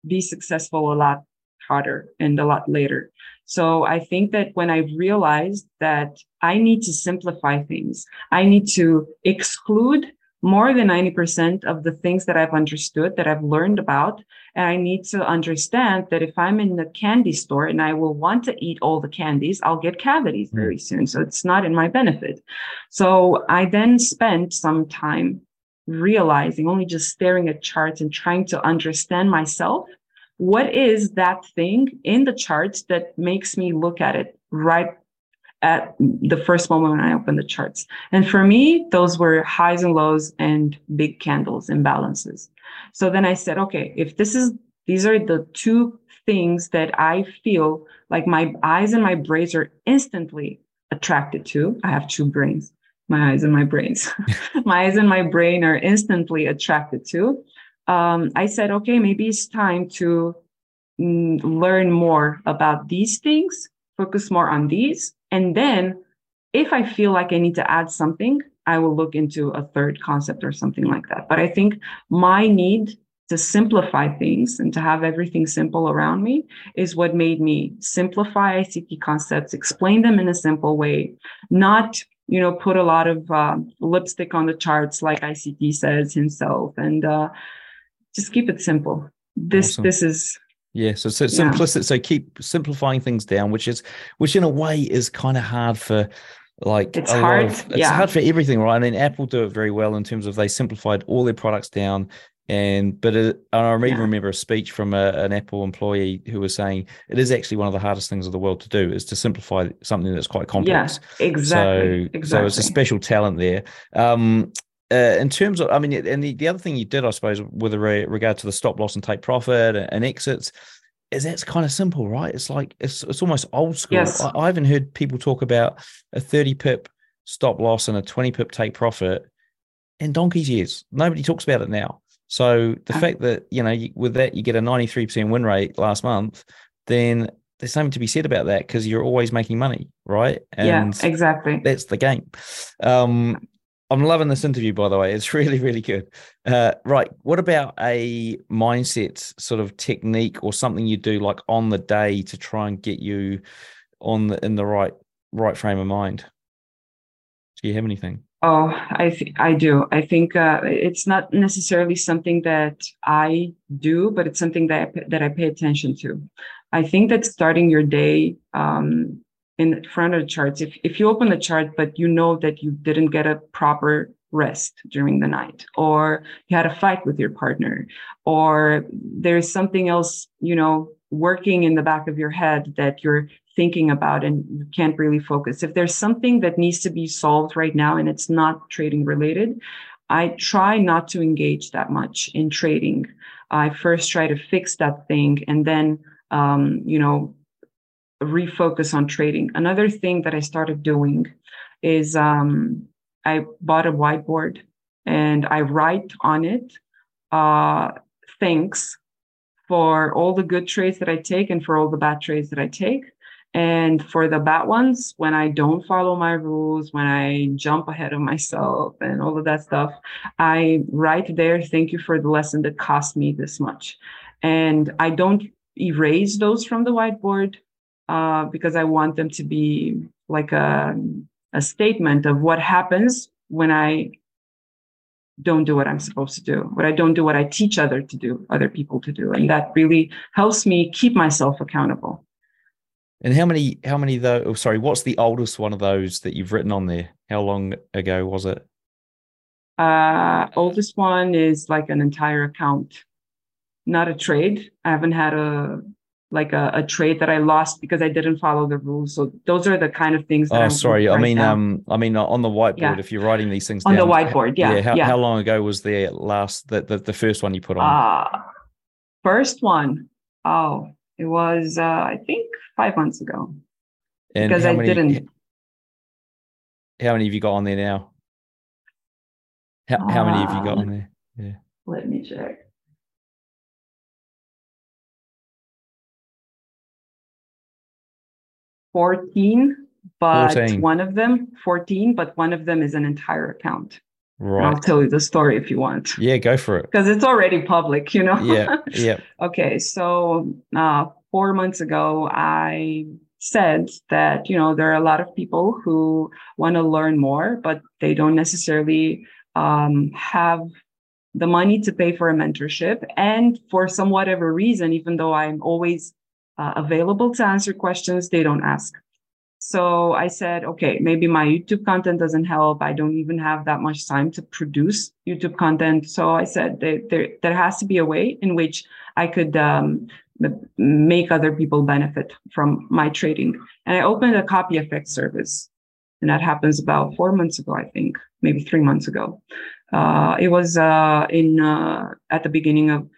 be successful a lot harder and a lot later. So I think that when I realized that I need to simplify things, I need to exclude more than 90% of the things that I've understood, that I've learned about. And I need to understand that if I'm in the candy store and I will want to eat all the candies, I'll get cavities very soon. So it's not in my benefit. So I then spent some time realizing, only just staring at charts and trying to understand myself what is that thing in the charts that makes me look at it right at the first moment when I open the charts. And for me, those were highs and lows and big candles imbalances. So then I said, okay, if this is, these are the two things that I feel like my eyes and my brains are instantly attracted to. I have two brains, my eyes and my brains. *laughs* my eyes and my brain are instantly attracted to. Um, I said, okay, maybe it's time to mm, learn more about these things, focus more on these. And then if I feel like I need to add something, I will look into a third concept or something like that. But I think my need to simplify things and to have everything simple around me is what made me simplify ICT concepts, explain them in a simple way, not you know put a lot of uh, lipstick on the charts like ICT says himself, and uh, just keep it simple. This awesome. this is yeah, so, so simplicity. Yeah. So keep simplifying things down, which is which in a way is kind of hard for like it's hard. Of, it's yeah. hard for everything, right? I mean, Apple do it very well in terms of they simplified all their products down and but it, I even yeah. remember a speech from a, an Apple employee who was saying it is actually one of the hardest things of the world to do is to simplify something that's quite complex. Yeah, exactly. So, exactly. so it's a special talent there. Um, uh, in terms of, I mean, and the, the other thing you did, I suppose, with regard to the stop loss and take profit and, and exits, is that's kind of simple, right? It's like it's it's almost old school. Yes. I, I haven't heard people talk about a thirty pip stop loss and a twenty pip take profit in donkey's years. Nobody talks about it now. So the okay. fact that you know you, with that you get a 93% win rate last month, then there's something to be said about that because you're always making money, right? And yeah, exactly. That's the game. Um, I'm loving this interview, by the way. It's *laughs* really, really good. Uh, right. What about a mindset sort of technique or something you do like on the day to try and get you on the in the right right frame of mind? Do you have anything? Oh, I th- I do. I think uh, it's not necessarily something that I do, but it's something that I, that I pay attention to. I think that starting your day um, in front of the charts, if if you open the chart but you know that you didn't get a proper rest during the night, or you had a fight with your partner, or there's something else, you know, working in the back of your head that you're thinking about and you can't really focus. If there's something that needs to be solved right now and it's not trading related, I try not to engage that much in trading. I first try to fix that thing and then, um, you know, refocus on trading. Another thing that I started doing is um, I bought a whiteboard and I write on it uh, thanks for all the good trades that I take and for all the bad trades that I take. And for the bad ones, when I don't follow my rules, when I jump ahead of myself and all of that stuff, I write there, thank you for the lesson that cost me this much. And I don't erase those from the whiteboard uh, because I want them to be like a, a statement of what happens when I don't do what I'm supposed to do, what I don't do what I teach other to do, other people to do. And that really helps me keep myself accountable. And how many, how many though? Oh, sorry, what's the oldest one of those that you've written on there? How long ago was it? Uh, oldest one is like an entire account, not a trade. I haven't had a like a, a trade that I lost because I didn't follow the rules. So those are the kind of things. That oh, I'm sorry. I mean, um, I mean on the whiteboard. Yeah. If you're writing these things on down, the whiteboard, yeah, yeah. How, yeah. how long ago was the last the, the the first one you put on? Uh first one. Oh, it was uh, I think five months ago. And because I many, didn't. How many have you got on there now? How, how many have you got on um, there? Yeah. Let me check. Fourteen, but 14. one of them, 14, but one of them is an entire account. Right. I'll tell you the story if you want. Yeah, go for it. Because it's already public, you know? Yeah. *laughs* Yeah. okay. So uh, four months ago, I said that, you know, there are a lot of people who want to learn more, but they don't necessarily um, have the money to pay for a mentorship. And for some whatever reason, even though I'm always uh, available to answer questions, they don't ask. So I said, okay, maybe my YouTube content doesn't help. I don't even have that much time to produce YouTube content. So I said there, there, has to be a way in which I could um, make other people benefit from my trading. And I opened a copy FX service. And that happens about four months ago, I think, maybe three months ago. Uh, it was uh, in uh, at the beginning of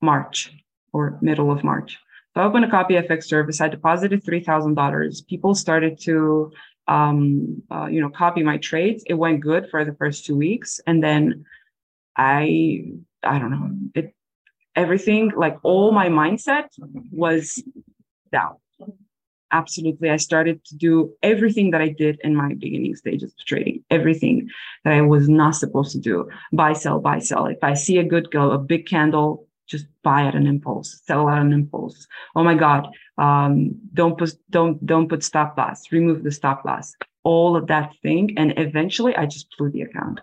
March or middle of March. So I opened a copy FX service. I deposited $3,000. People started to um, uh, you know, copy my trades. It went good for the first two weeks, and then I, I don't know, it, everything like all my mindset was down. Absolutely, I started to do everything that I did in my beginning stages of trading. Everything that I was not supposed to do: buy, sell, buy, sell. If I see a good go, a big candle, just buy at an impulse, sell at an impulse. Oh my God, um, don't put don't don't put stop loss, remove the stop loss, all of that thing, and eventually I just blew the account.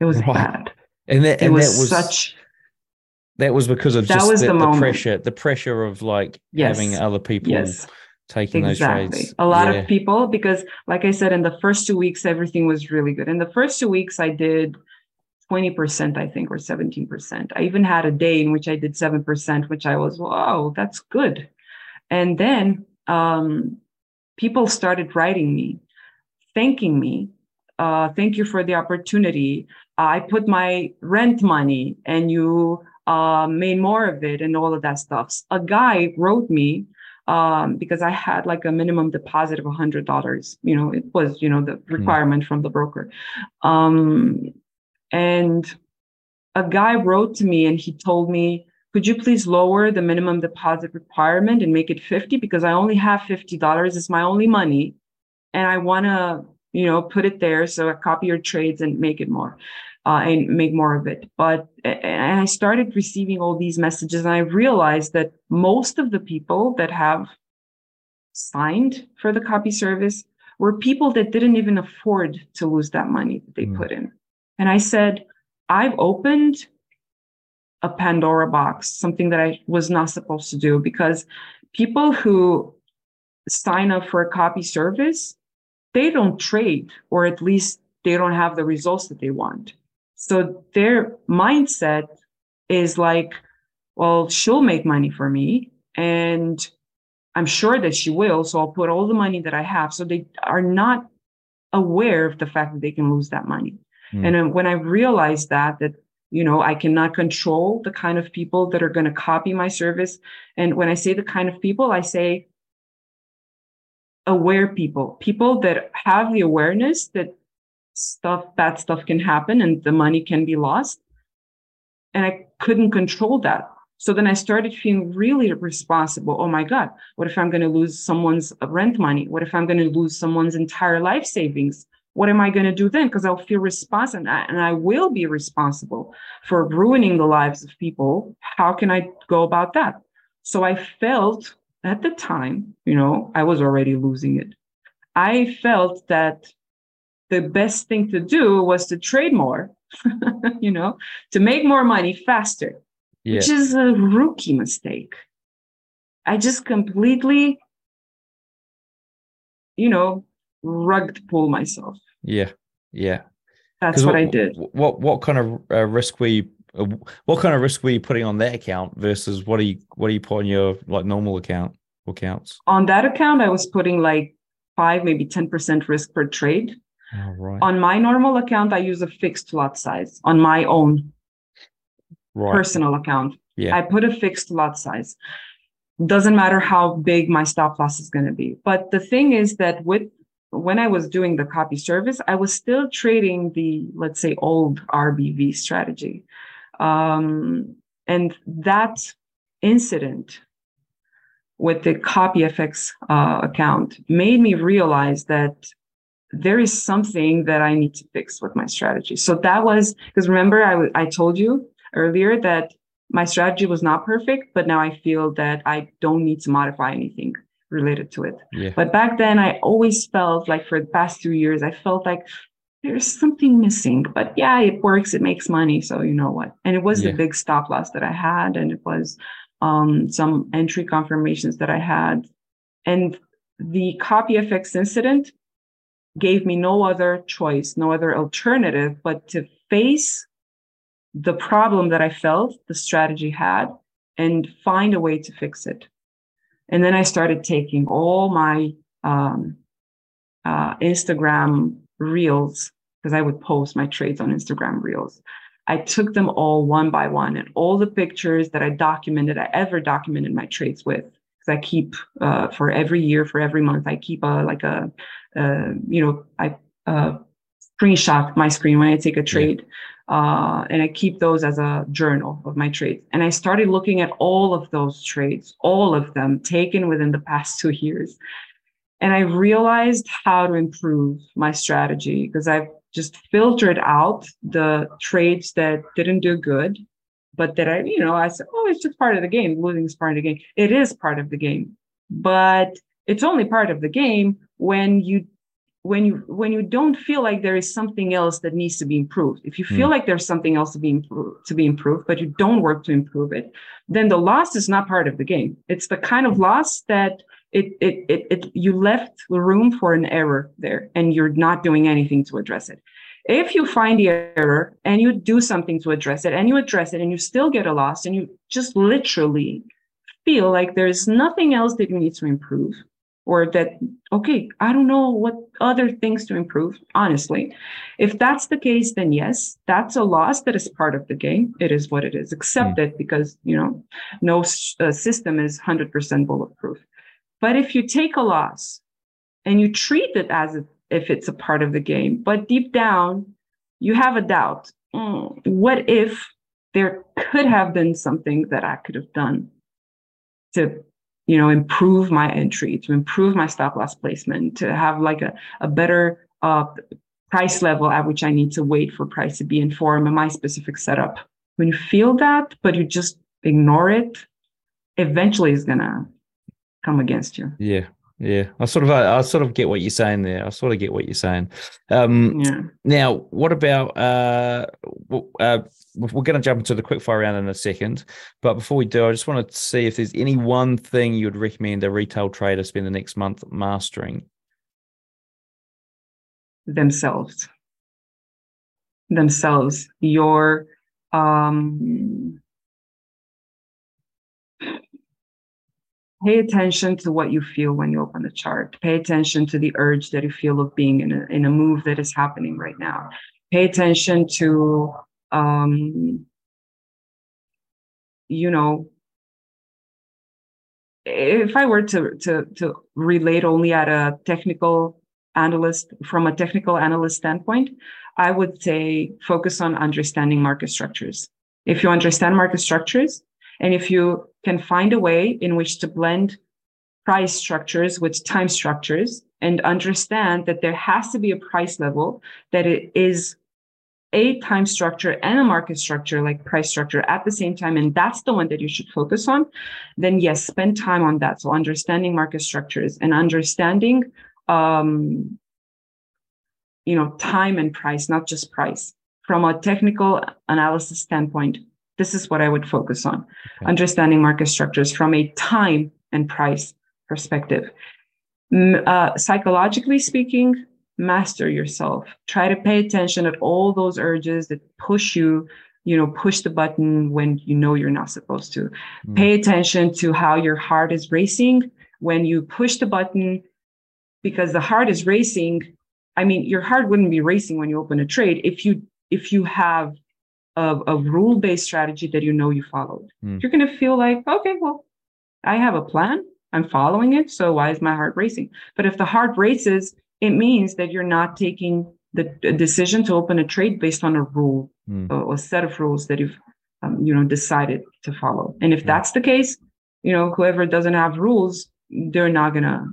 It was bad, and that and was that was such. That was because of that just the, the, the pressure, the pressure of like yes. having other people yes. taking exactly. those trades. A lot yeah. of people, because like I said, in the first two weeks, everything was really good. In the first two weeks, I did 20%, I think, or 17%. I even had a day in which I did 7%, which I was, wow, that's good. And then um, people started writing me, thanking me. Uh, thank you for the opportunity. I put my rent money and you uh, made more of it and all of that stuff. A guy wrote me um, because I had like a minimum deposit of a hundred dollars. You know, it was you know the hmm. requirement mm. from the broker. Um, and a guy wrote to me and he told me, could you please lower the minimum deposit requirement and make it 50 because I only have $50. It's my only money. And I want to, you know, put it there. So I copy your trades and make it more uh, and make more of it. But and I started receiving all these messages and I realized that most of the people that have signed for the copy service were people that didn't even afford to lose that money that they mm. put in. And I said, I've opened a Pandora box, something that I was not supposed to do because people who sign up for a copy service, they don't trade, or at least they don't have the results that they want. So their mindset is like, well, she'll make money for me. And I'm sure that she will. So I'll put all the money that I have. So they are not aware of the fact that they can lose that money. Mm. And when I realized that, that, you know, I cannot control the kind of people that are going to copy my service. And when I say the kind of people, I say aware people, people that have the awareness that stuff, bad stuff can happen and the money can be lost. And I couldn't control that. So then I started feeling really responsible. Oh my God, what if I'm going to lose someone's rent money? What if I'm going to lose someone's entire life savings? What am I going to do then? Because I'll feel responsible and I will be responsible for ruining the lives of people. How can I go about that? So I felt at the time, you know, I was already losing it. I felt that the best thing to do was to trade more, *laughs* you know, to make more money faster, yeah. which is a rookie mistake. I just completely, you know, rugged pull myself. Yeah, yeah. That's what, what, I did. What what kind of uh, risk were you? Uh, what kind of risk were you putting on that account versus what are you what are you putting your like normal account accounts? On that account, I was putting like five, maybe ten percent risk per trade. Oh, right. On my normal account, I use a fixed lot size on my own right. personal account. Yeah. I put a fixed lot size. Doesn't matter how big my stop loss is going to be. But the thing is that with when I was doing the copy service, I was still trading the, let's say, old RBV strategy. Um, and that incident with the CopyFX uh, account made me realize that there is something that I need to fix with my strategy. So that was because remember, I, w- I told you earlier that my strategy was not perfect, but now I feel that I don't need to modify anything related to it. Yeah. But back then, I always felt like for the past two years, I felt like there's something missing. But yeah, it works, it makes money. So you know what? And it was yeah. the big stop loss that I had, and it was um, some entry confirmations that I had. And the CopyFX incident gave me no other choice, no other alternative but to face the problem that I felt the strategy had and find a way to fix it. And then I started taking all my um, uh, Instagram reels because I would post my trades on Instagram reels. I took them all one by one and all the pictures that I documented, I ever documented my trades with, because I keep uh, for every year, for every month, I keep a like a, uh, you know, I uh, screenshot my screen when I take a trade. Yeah. Uh, and I keep those as a journal of my trades. And I started looking at all of those trades, all of them taken within the past two years. And I realized how to improve my strategy because I've just filtered out the trades that didn't do good, but that I, you know, I said, oh, it's just part of the game. Losing is part of the game. It is part of the game, but it's only part of the game when you when you when you don't feel like there is something else that needs to be improved. If you feel mm. like there's something else to be improved to be improved but you don't work to improve it then the loss is not part of the game. It's the kind of loss that it it it, it you left room for an error there and you're not doing anything to address it. If you find the error and you do something to address it and you address it and you still get a loss and you just literally feel like there's nothing else that you need to improve or that okay i don't know what other things to improve honestly. If that's the case then yes that's a loss that is part of the game. It is what it is. Accept mm. it because you know no uh, system is 100% bulletproof. But if you take a loss and you treat it as if it's a part of the game but deep down you have a doubt. Mm, what if there could have been something that i could have done to you know improve my entry to improve my stop loss placement to have like a, a better uh, price level at which i need to wait for price to be informed in my specific setup. When you feel that but you just ignore it eventually it's gonna come against you. Yeah yeah, I sort of I, sort of get what you're saying there. I sort of get what you're saying. Um, yeah. Now, what about uh, uh, we're going to jump into the quickfire round in a second, but before we do, I just want to see if there's any one thing you would recommend a retail trader spend the next month mastering. Themselves. Themselves. Your um pay attention to what you feel when you open the chart. Pay attention to the urge that you feel of being in a, in a move that is happening right now. Pay attention to um, you know if i were to to to relate only at a technical analyst from a technical analyst standpoint i would say focus on understanding market structures. If you understand market structures and if you can find a way in which to blend price structures with time structures and understand that there has to be a price level that it is a time structure and a market structure like price structure at the same time and that's the one that you should focus on then yes spend time on that. So understanding market structures and understanding um you know time and price not just price. From a technical analysis standpoint this is what I would focus on okay. understanding market structures from a time and price perspective. Uh, psychologically speaking, master yourself. Try to pay attention at all those urges that push you, you know, push the button when you know you're not supposed to. Mm. Pay attention to how your heart is racing when you push the button because the heart is racing. I mean, your heart wouldn't be racing when you open a trade if you if you have of a rule-based strategy that you know you followed. Mm. You're going to feel like, okay, well, I have a plan. I'm following it. So why is my heart racing? But if the heart races, it means that you're not taking the decision to open a trade based on a rule mm. or a set of rules that you've, um, you know, decided to follow. And if mm. that's the case, you know, whoever doesn't have rules, they're not gonna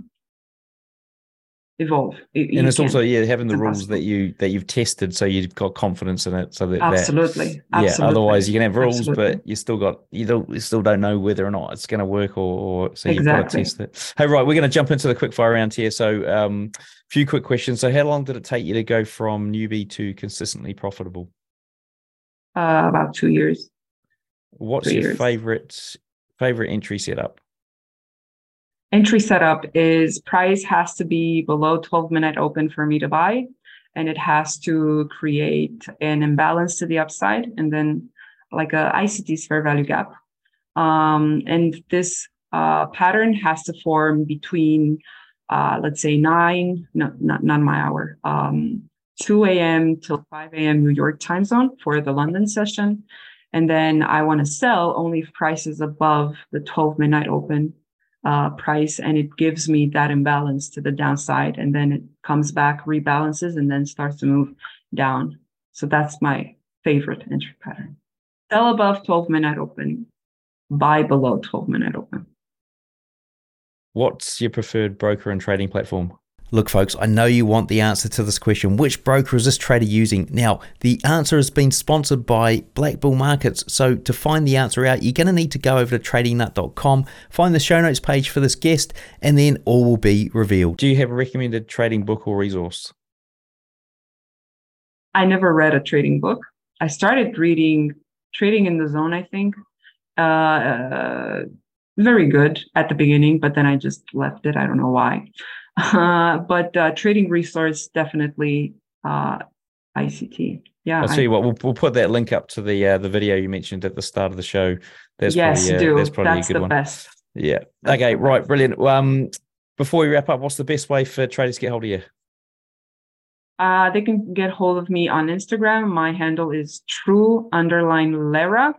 evolve. You and it's also yeah having the rules that you that you've tested, so you've got confidence in it. So that absolutely, that, yeah. Absolutely. Otherwise, you can have rules, absolutely. but you still got you don't you still don't know whether or not it's going to work, or, or so you've got to test it. Hey, right, we're going to jump into the quick fire round here. So, um, a few quick questions. So, how long did it take you to go from newbie to consistently profitable? Uh, about two years. What's two your years. favorite favorite entry setup? Entry setup is price has to be below 12 midnight open for me to buy and it has to create an imbalance to the upside and then like a ICT's fair value gap. Um, and this uh, pattern has to form between, uh, let's say, nine, no, not, not my hour, um, 2 a.m. till 5 a.m. New York time zone for the London session. And then I want to sell only if price is above the 12 midnight open uh, price and it gives me that imbalance to the downside and then it comes back rebalances and then starts to move down. So that's my favorite entry pattern. Sell above 12 midnight open buy below 12 midnight open. What's your preferred broker and trading platform Look, folks, I know you want the answer to this question. Which broker is this trader using? Now, the answer has been sponsored by BlackBull Markets. So, to find the answer out, you're going to need to go over to tradingnut.com, find the show notes page for this guest, and then all will be revealed. Do you have a recommended trading book or resource? I never read a trading book. I started reading Trading in the Zone, I think. Uh, uh, very good at the beginning, but then I just left it. I don't know why. Uh, but uh, trading resource definitely uh, ICT. Yeah, I'll tell you what. We'll, we'll put that link up to the uh, the video you mentioned at the start of the show. That's yes, probably, do. That's probably that's a good the one. Best. Yeah. Okay. Right. Brilliant. Um, before we wrap up, what's the best way for traders to get hold of you? Uh, they can get hold of me on Instagram. My handle is true underline Lera.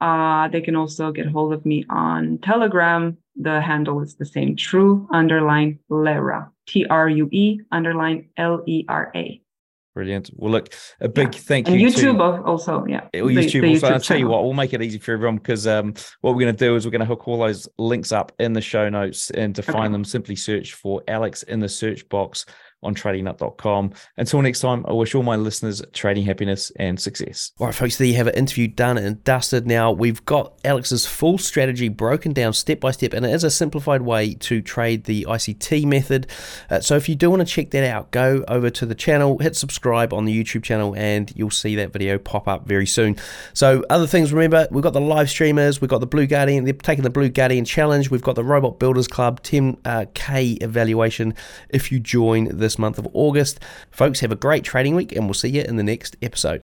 Uh, they can also get hold of me on Telegram. The handle is the same, true underline Lera, T R U E underline L E R A. Brilliant. Well, look, a big yeah. thank and you. YouTube to, also, yeah. The, YouTube the also. YouTube I'll tell you what, we'll make it easy for everyone because um, what we're going to do is we're going to hook all those links up in the show notes, and to okay. find them, simply search for Alex in the search box on tradingnut.com. Until next time, I wish all my listeners trading happiness and success. All right, folks, there you have an interview done and dusted. Now, we've got Alex's full strategy broken down step by step, and it is a simplified way to trade the ICT method. Uh, so if you do want to check that out, go over to the channel, hit subscribe on the YouTube channel, and you'll see that video pop up very soon. So, other things, remember, we've got the live streamers, we've got the Blue Guardian, they're taking the Blue Guardian Challenge, we've got the Robot Builders Club 10K uh, evaluation if you join the this month of August. Folks, have a great trading week, and we'll see you in the next episode.